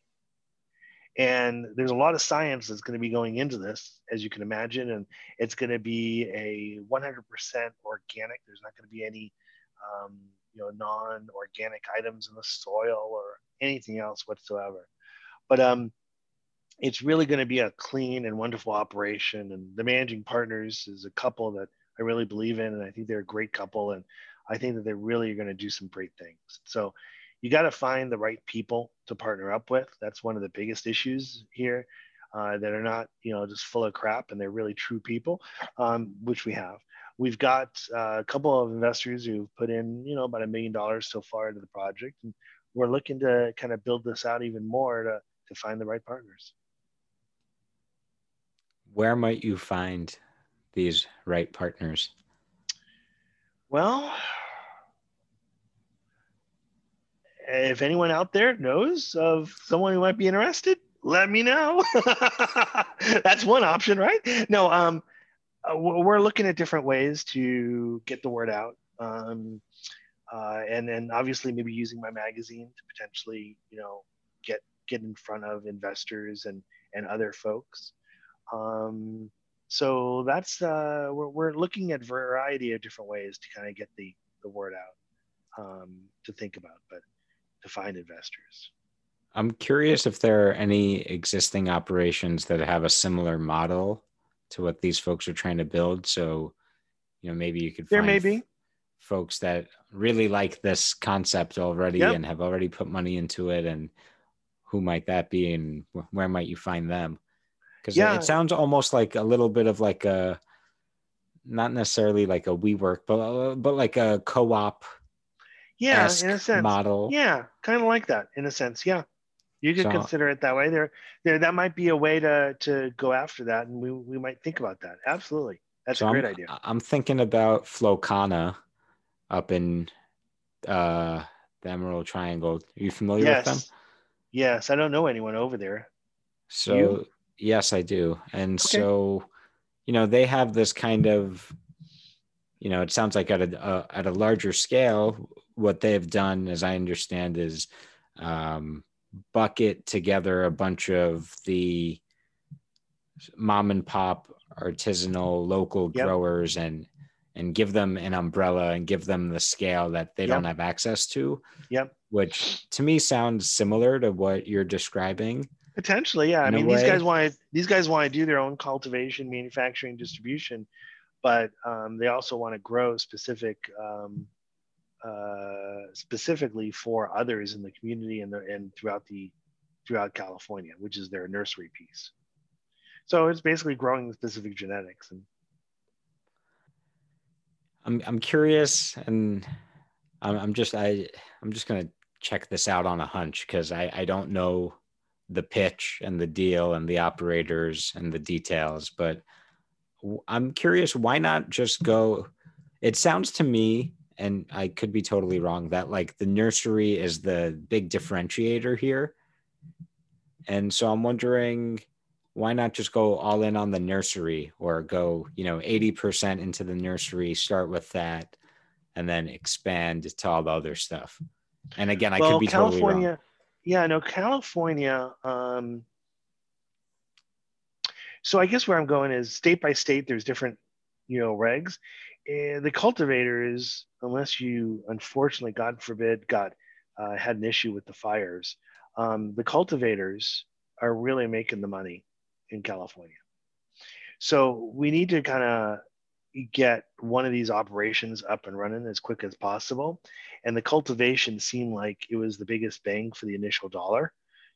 And there's a lot of science that's going to be going into this, as you can imagine, and it's going to be a 100% organic. There's not going to be any, um, you know, non-organic items in the soil or anything else whatsoever. But um, it's really going to be a clean and wonderful operation. And the managing partners is a couple that I really believe in, and I think they're a great couple. And I think that they really are going to do some great things. So you got to find the right people to partner up with. That's one of the biggest issues here. Uh, that are not, you know, just full of crap and they're really true people, um, which we have. We've got uh, a couple of investors who've put in, you know, about a million dollars so far into the project, and we're looking to kind of build this out even more to to find the right partners. Where might you find these right partners? Well, if anyone out there knows of someone who might be interested, let me know. That's one option, right? No, um, uh, we're looking at different ways to get the word out. Um, uh, and then obviously maybe using my magazine to potentially, you know, get get in front of investors and and other folks. Um, so that's uh, we're, we're looking at variety of different ways to kind of get the the word out um, to think about, but to find investors. I'm curious if there are any existing operations that have a similar model to what these folks are trying to build. So, you know, maybe you could there may be folks that really like this concept already yep. and have already put money into it and who might that be and where might you find them because yeah. it sounds almost like a little bit of like a not necessarily like a WeWork but uh, but like a co-op yeah in a sense model yeah kind of like that in a sense yeah you could so, consider it that way there there that might be a way to to go after that and we, we might think about that absolutely that's so a great I'm, idea i'm thinking about Flowkana up in uh, the Emerald Triangle. Are you familiar yes. with them? Yes, I don't know anyone over there. So you? yes, I do, and okay. so you know they have this kind of, you know, it sounds like at a uh, at a larger scale, what they have done, as I understand, is um, bucket together a bunch of the mom and pop artisanal local yep. growers and and give them an umbrella and give them the scale that they yep. don't have access to. Yep. Which to me sounds similar to what you're describing. Potentially, yeah. I mean, these guys want to these guys want to do their own cultivation, manufacturing, distribution, but um, they also want to grow specific, um, uh, specifically for others in the community and the, and throughout the throughout California, which is their nursery piece. So it's basically growing the specific genetics and I'm I'm curious, and I'm I'm just I I'm just gonna check this out on a hunch because I I don't know the pitch and the deal and the operators and the details, but I'm curious why not just go. It sounds to me, and I could be totally wrong, that like the nursery is the big differentiator here. And so I'm wondering why not just go all in on the nursery or go, you know, 80% into the nursery, start with that, and then expand to all the other stuff. And again, I well, could be California, totally wrong. Yeah, no, California. Um, so I guess where I'm going is state by state, there's different, you know, regs. And the cultivators, unless you unfortunately, God forbid, got uh, had an issue with the fires, um, the cultivators are really making the money in California. So we need to kind of get one of these operations up and running as quick as possible. And the cultivation seemed like it was the biggest bang for the initial dollar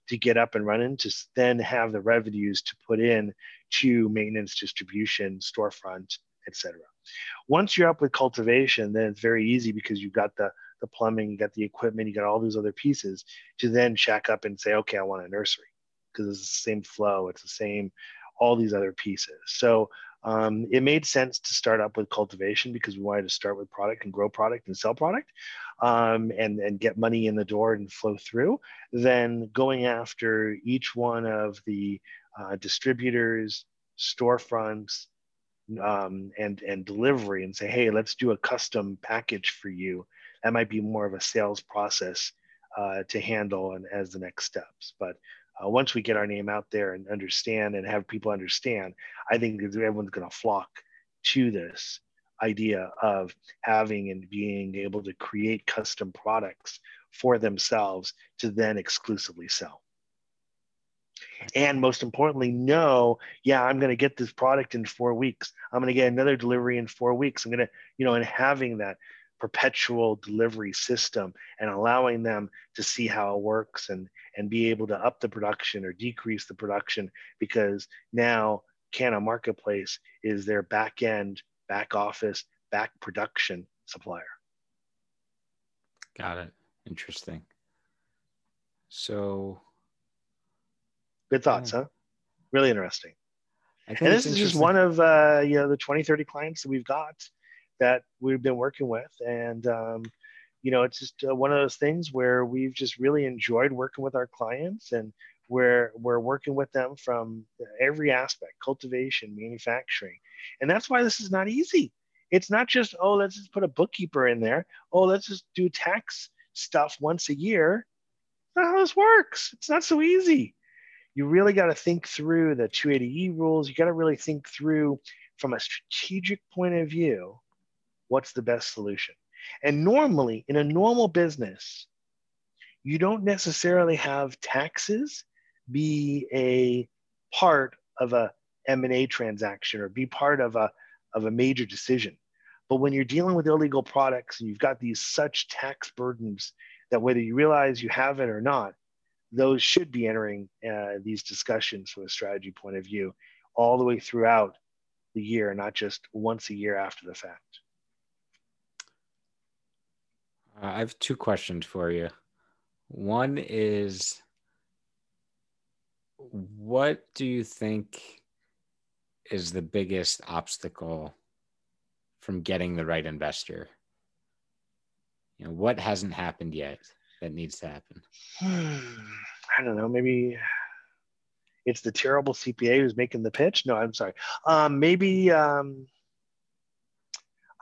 to get up and running to then have the revenues to put in to maintenance, distribution, storefront, etc. Once you're up with cultivation, then it's very easy because you've got the the plumbing, you got the equipment, you got all these other pieces to then shack up and say, okay, I want a nursery because it's the same flow, it's the same, all these other pieces. So um, it made sense to start up with cultivation because we wanted to start with product and grow product and sell product um, and, and get money in the door and flow through. Then going after each one of the uh, distributors, storefronts, um, and, and delivery and say, hey, let's do a custom package for you. That might be more of a sales process uh, to handle and as the next steps. But uh, once we get our name out there and understand and have people understand, I think everyone's going to flock to this idea of having and being able to create custom products for themselves to then exclusively sell. And most importantly, know, yeah, I'm going to get this product in four weeks. I'm going to get another delivery in four weeks. I'm going to, you know, and having that perpetual delivery system and allowing them to see how it works and and be able to up the production or decrease the production because now Canna Marketplace is their back end, back office, back production supplier. Got it. Interesting. So good thoughts, yeah. huh? Really interesting. and this is just one of uh, you know the 20, 30 clients that we've got that we've been working with. And um, you know, it's just uh, one of those things where we've just really enjoyed working with our clients and we're, we're working with them from every aspect, cultivation, manufacturing. And that's why this is not easy. It's not just, oh, let's just put a bookkeeper in there. Oh, let's just do tax stuff once a year. That's how this works. It's not so easy. You really got to think through the 280E rules. You got to really think through from a strategic point of view what's the best solution. And normally, in a normal business, you don't necessarily have taxes be a part of a M&A transaction or be part of a, of a major decision. But when you're dealing with illegal products and you've got these such tax burdens that whether you realize you have it or not, those should be entering uh, these discussions from a strategy point of view all the way throughout the year, not just once a year after the fact. Uh, I have two questions for you. One is what do you think is the biggest obstacle from getting the right investor? You know, what hasn't happened yet that needs to happen? I don't know. Maybe it's the terrible CPA who's making the pitch. No, I'm sorry. Um, maybe um,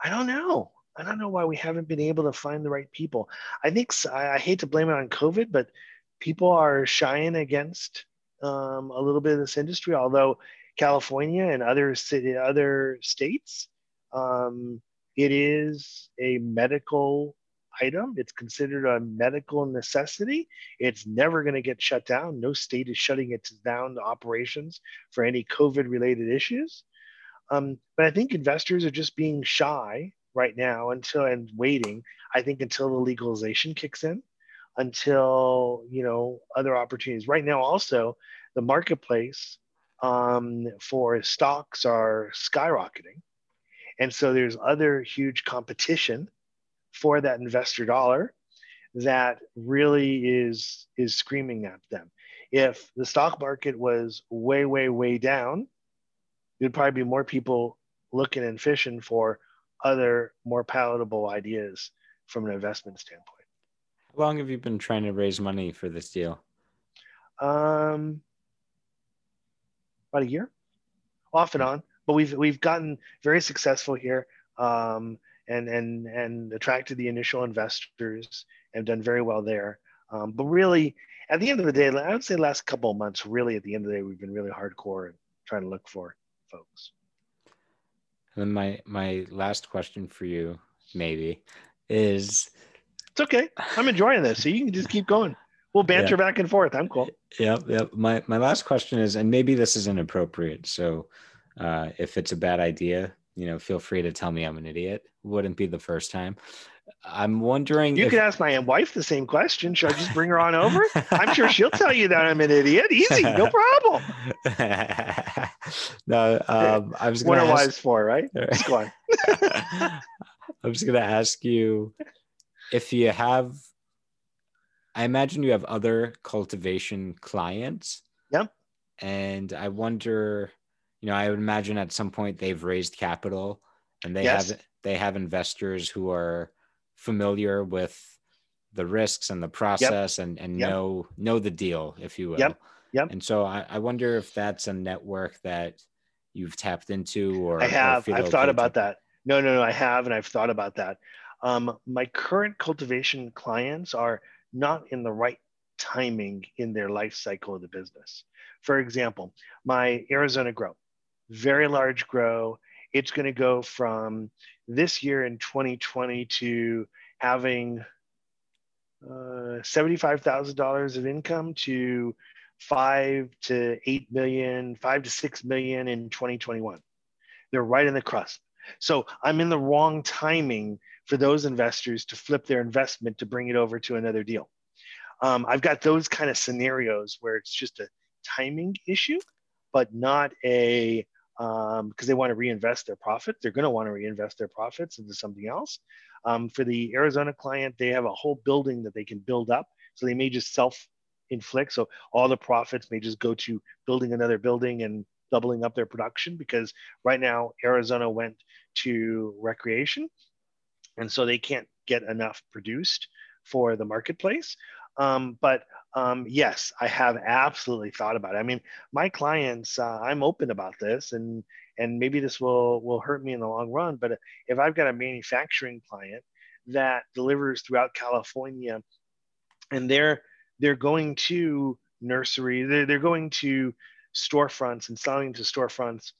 I don't know. I don't know why we haven't been able to find the right people. I think I, I hate to blame it on COVID, but people are shying against um, a little bit of this industry. Although California and other city, other states, um, it is a medical item. It's considered a medical necessity. It's never going to get shut down. No state is shutting it down to operations for any COVID related issues. Um, but I think investors are just being shy right now until and waiting i think until the legalization kicks in until you know other opportunities. Right now also the marketplace um, for stocks are skyrocketing. And so there's other huge competition for that investor dollar that really is is screaming at them. If the stock market was way way way down there'd probably be more people looking and fishing for other more palatable ideas from an investment standpoint. How long have you been trying to raise money for this deal? Um, about a year, off and on. But we've we've gotten very successful here, um, and and and attracted the initial investors and done very well there. Um, but really, at the end of the day, I would say last couple of months, really at the end of the day, we've been really hardcore and trying to look for folks. And then my my last question for you, maybe, is it's okay. I'm enjoying this. So you can just keep going. We'll banter yeah. back and forth. I'm cool. Yep, yep. My my last question is, and maybe this is inappropriate. So uh, if it's a bad idea, you know, feel free to tell me I'm an idiot. Wouldn't be the first time. I'm wondering. You if... could ask my wife the same question. Should I just bring her on over? I'm sure she'll tell you that I'm an idiot. Easy, no problem. no, um, I was going to ask... for right. Just go on. I was going to ask you if you have. I imagine you have other cultivation clients. Yep. And I wonder, you know, I would imagine at some point they've raised capital and they yes. have they have investors who are familiar with the risks and the process yep. and, and yep. know know the deal, if you will. Yep. Yep. And so I, I wonder if that's a network that you've tapped into or I have. Or I've thought about that. No, no, no, I have and I've thought about that. Um, my current cultivation clients are not in the right timing in their life cycle of the business. For example, my Arizona grow, very large grow. It's going to go from this year in 2020 to having uh, $75,000 of income to five to eight million, five to six million in 2021. They're right in the crust. So I'm in the wrong timing for those investors to flip their investment to bring it over to another deal. Um, I've got those kind of scenarios where it's just a timing issue, but not a because um, they want to reinvest their profit. They're going to want to reinvest their profits into something else. Um, for the Arizona client, they have a whole building that they can build up. So they may just self inflict. So all the profits may just go to building another building and doubling up their production because right now Arizona went to recreation. And so they can't get enough produced for the marketplace. Um, but um, yes, I have absolutely thought about it. I mean, my clients, uh, I'm open about this, and and maybe this will will hurt me in the long run. But if I've got a manufacturing client that delivers throughout California, and they're they're going to nursery, they're, they're going to storefronts and selling to storefronts,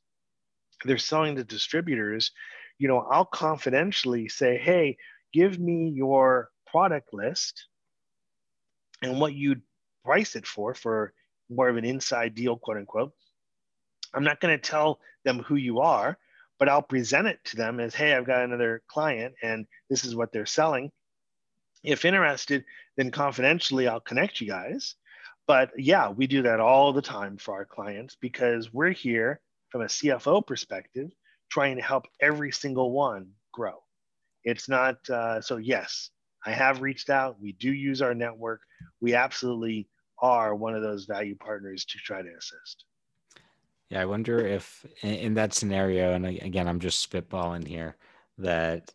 they're selling to distributors. You know, I'll confidentially say, hey, give me your product list and what you'd price it for for more of an inside deal, quote unquote. I'm not going to tell them who you are, but I'll present it to them as, hey, I've got another client and this is what they're selling. If interested, then confidentially, I'll connect you guys. But yeah, we do that all the time for our clients because we're here from a CFO perspective, trying to help every single one grow. It's not, uh, so yes, I have reached out. We do use our network. We absolutely are one of those value partners to try to assist. Yeah, I wonder if in that scenario, and again, I'm just spitballing here, that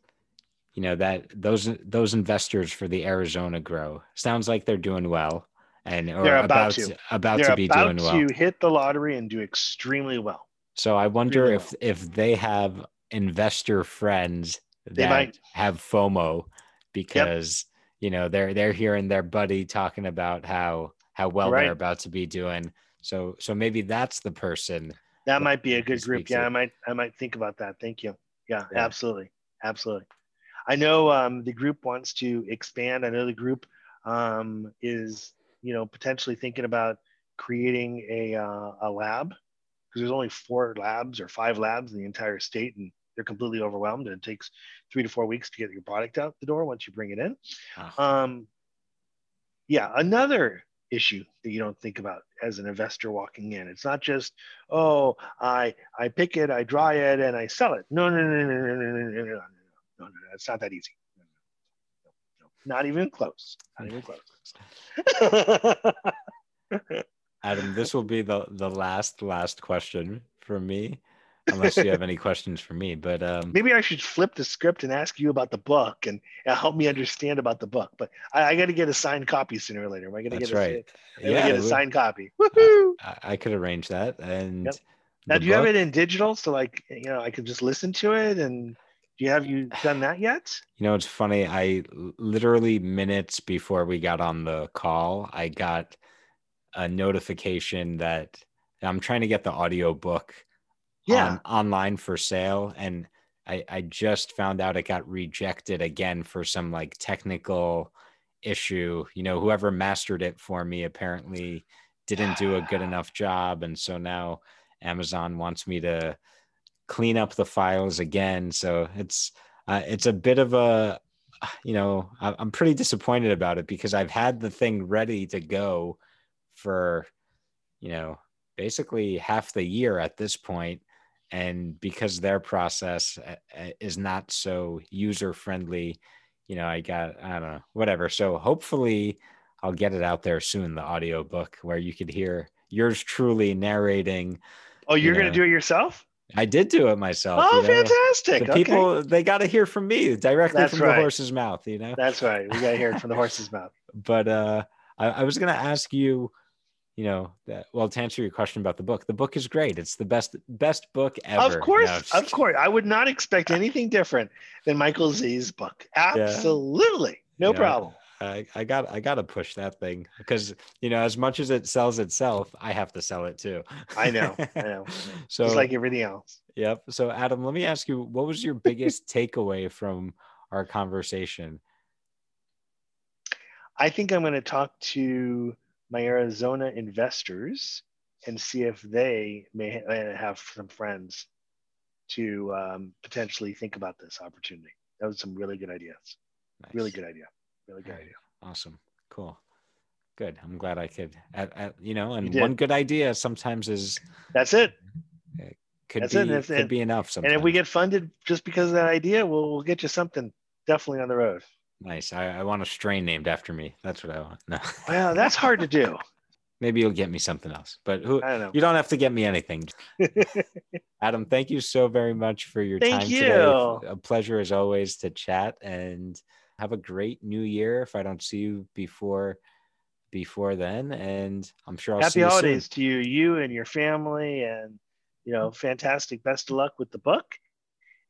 you know that those those investors for the Arizona grow sounds like they're doing well, and or they're about about to about they're to be about doing well. to hit the lottery and do extremely well. So I wonder Really if if they have investor friends They that might. have FOMO because you know they're they're hearing their buddy talking about how how well Right. they're about to be doing. So so maybe that's the person. That that might be a good group. Yeah. I might I might think about that. Thank you. Yeah, Yeah. absolutely, absolutely. I know um, the group wants to expand. I know the group um, is you know potentially thinking about creating a uh, a lab because there's only four labs or five labs in the entire state, and they're completely overwhelmed. And it takes three to four weeks to get your product out the door once you bring it in. Oh, Um, yeah, another issue that you don't think about as an investor walking in. It's not just, oh, I I pick it, I dry it, and I sell it. No, no, no, no, no, no, no, no, no, no, no, no, no. It's not that easy. No, no, no, no. Not even close. Not even close. Adam, this will be the the last last question for me, unless you have any questions for me. But um, Maybe I should flip the script and ask you about the book and uh, help me understand about the book. But I, I got to get a signed copy sooner or later. Am I going to get a, right. I yeah, get a signed copy? Woohoo! I, I could arrange that. And Yep. Now, do you have it in digital so like you know I could just listen to it? And do you have you done that yet? You know, it's funny. I literally minutes before we got on the call, I got a notification that I'm trying to get the audio book Yeah. on, online for sale. And I, I just found out it got rejected again for some like technical issue. You know, whoever mastered it for me apparently didn't do a good enough job. And so now Amazon wants me to clean up the files again. So it's, uh, it's a bit of a, you know, I'm pretty disappointed about it because I've had the thing ready to go for, you know, basically half the year at this point, and because their process uh, uh, is not so user friendly, you know, I got I don't know whatever. So hopefully, I'll get it out there soon. The audio book where you could hear yours truly narrating. Oh, you're Yeah. gonna do it yourself? I did do it myself. Oh, you know? fantastic! The Okay. people they got to hear from me directly That's from right. the horse's mouth. You know. That's right. We gotta hear it from the horse's mouth. but uh I, I was gonna ask you you know that well to answer your question about the book the book is great it's the best best book ever Of course, No, of kidding. course. I would not expect anything different than Michael Z's book. Absolutely, no Yeah. problem. I, I got i gotta push that thing because you know as much as it sells itself i have to sell it too I know, I know. so Just like everything else. yep so adam let me ask you what was your biggest takeaway from our conversation I think I'm going to talk to my Arizona investors and see if they may have some friends to um, potentially think about this opportunity. That was some really good ideas. Really good idea. Really good Alright. idea. awesome cool good i'm glad i could at, at, you know and did. one good idea sometimes is That's it. could That's be it, if- could and- be enough sometimes. And if we get funded just because of that idea, we'll, we'll get you something definitely on the road. Nice, I, I want a strain named after me. That's what I want. No, Well, that's hard to do. maybe you'll get me something else, but who? I don't know. You don't have to get me anything. Adam, thank you so very much for your Thank time today. you. A pleasure as always to chat, and have a great new year if I don't see you before before then. And I'm sure I'll Happy see you Happy holidays soon. to you, you and your family, and you know, fantastic. Best of luck with the book.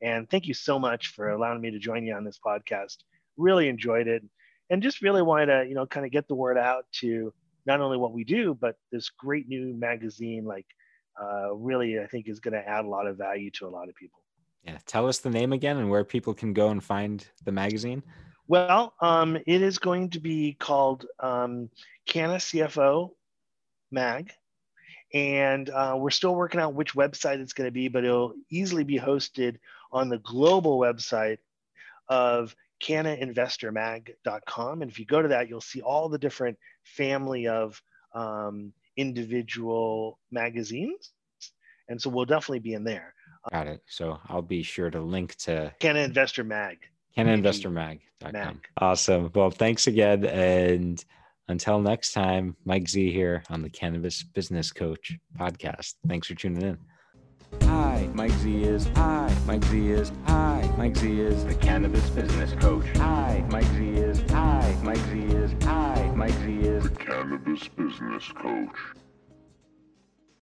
And thank you so much for allowing me to join you on this podcast. Really enjoyed it, and just really wanted to, you know, kind of get the word out to not only what we do, but this great new magazine. Like, uh, really, I think is going to add a lot of value to a lot of people. Yeah. Tell us the name again and where people can go and find the magazine. Well, um, it is going to be called um, CannaCFO Mag, and uh, we're still working out which website it's going to be, but it'll easily be hosted on the global website of cannainvestormag.com. And if you go to that, you'll see all the different family of um, individual magazines. And so we'll definitely be in there. Got it. So I'll be sure to link to Canna Investor Mag. Mag. Awesome. Well, thanks again. And until next time, Mike Z here on the Cannabis Business Coach podcast. Thanks for tuning in. Hi, Mike Z is. Hi, Mike Z is. Hi, Mike Z is. The Cannabis Business Coach. Hi, Mike Z is. Hi, Mike Z is. Hi, Mike Z is. The Cannabis Business Coach.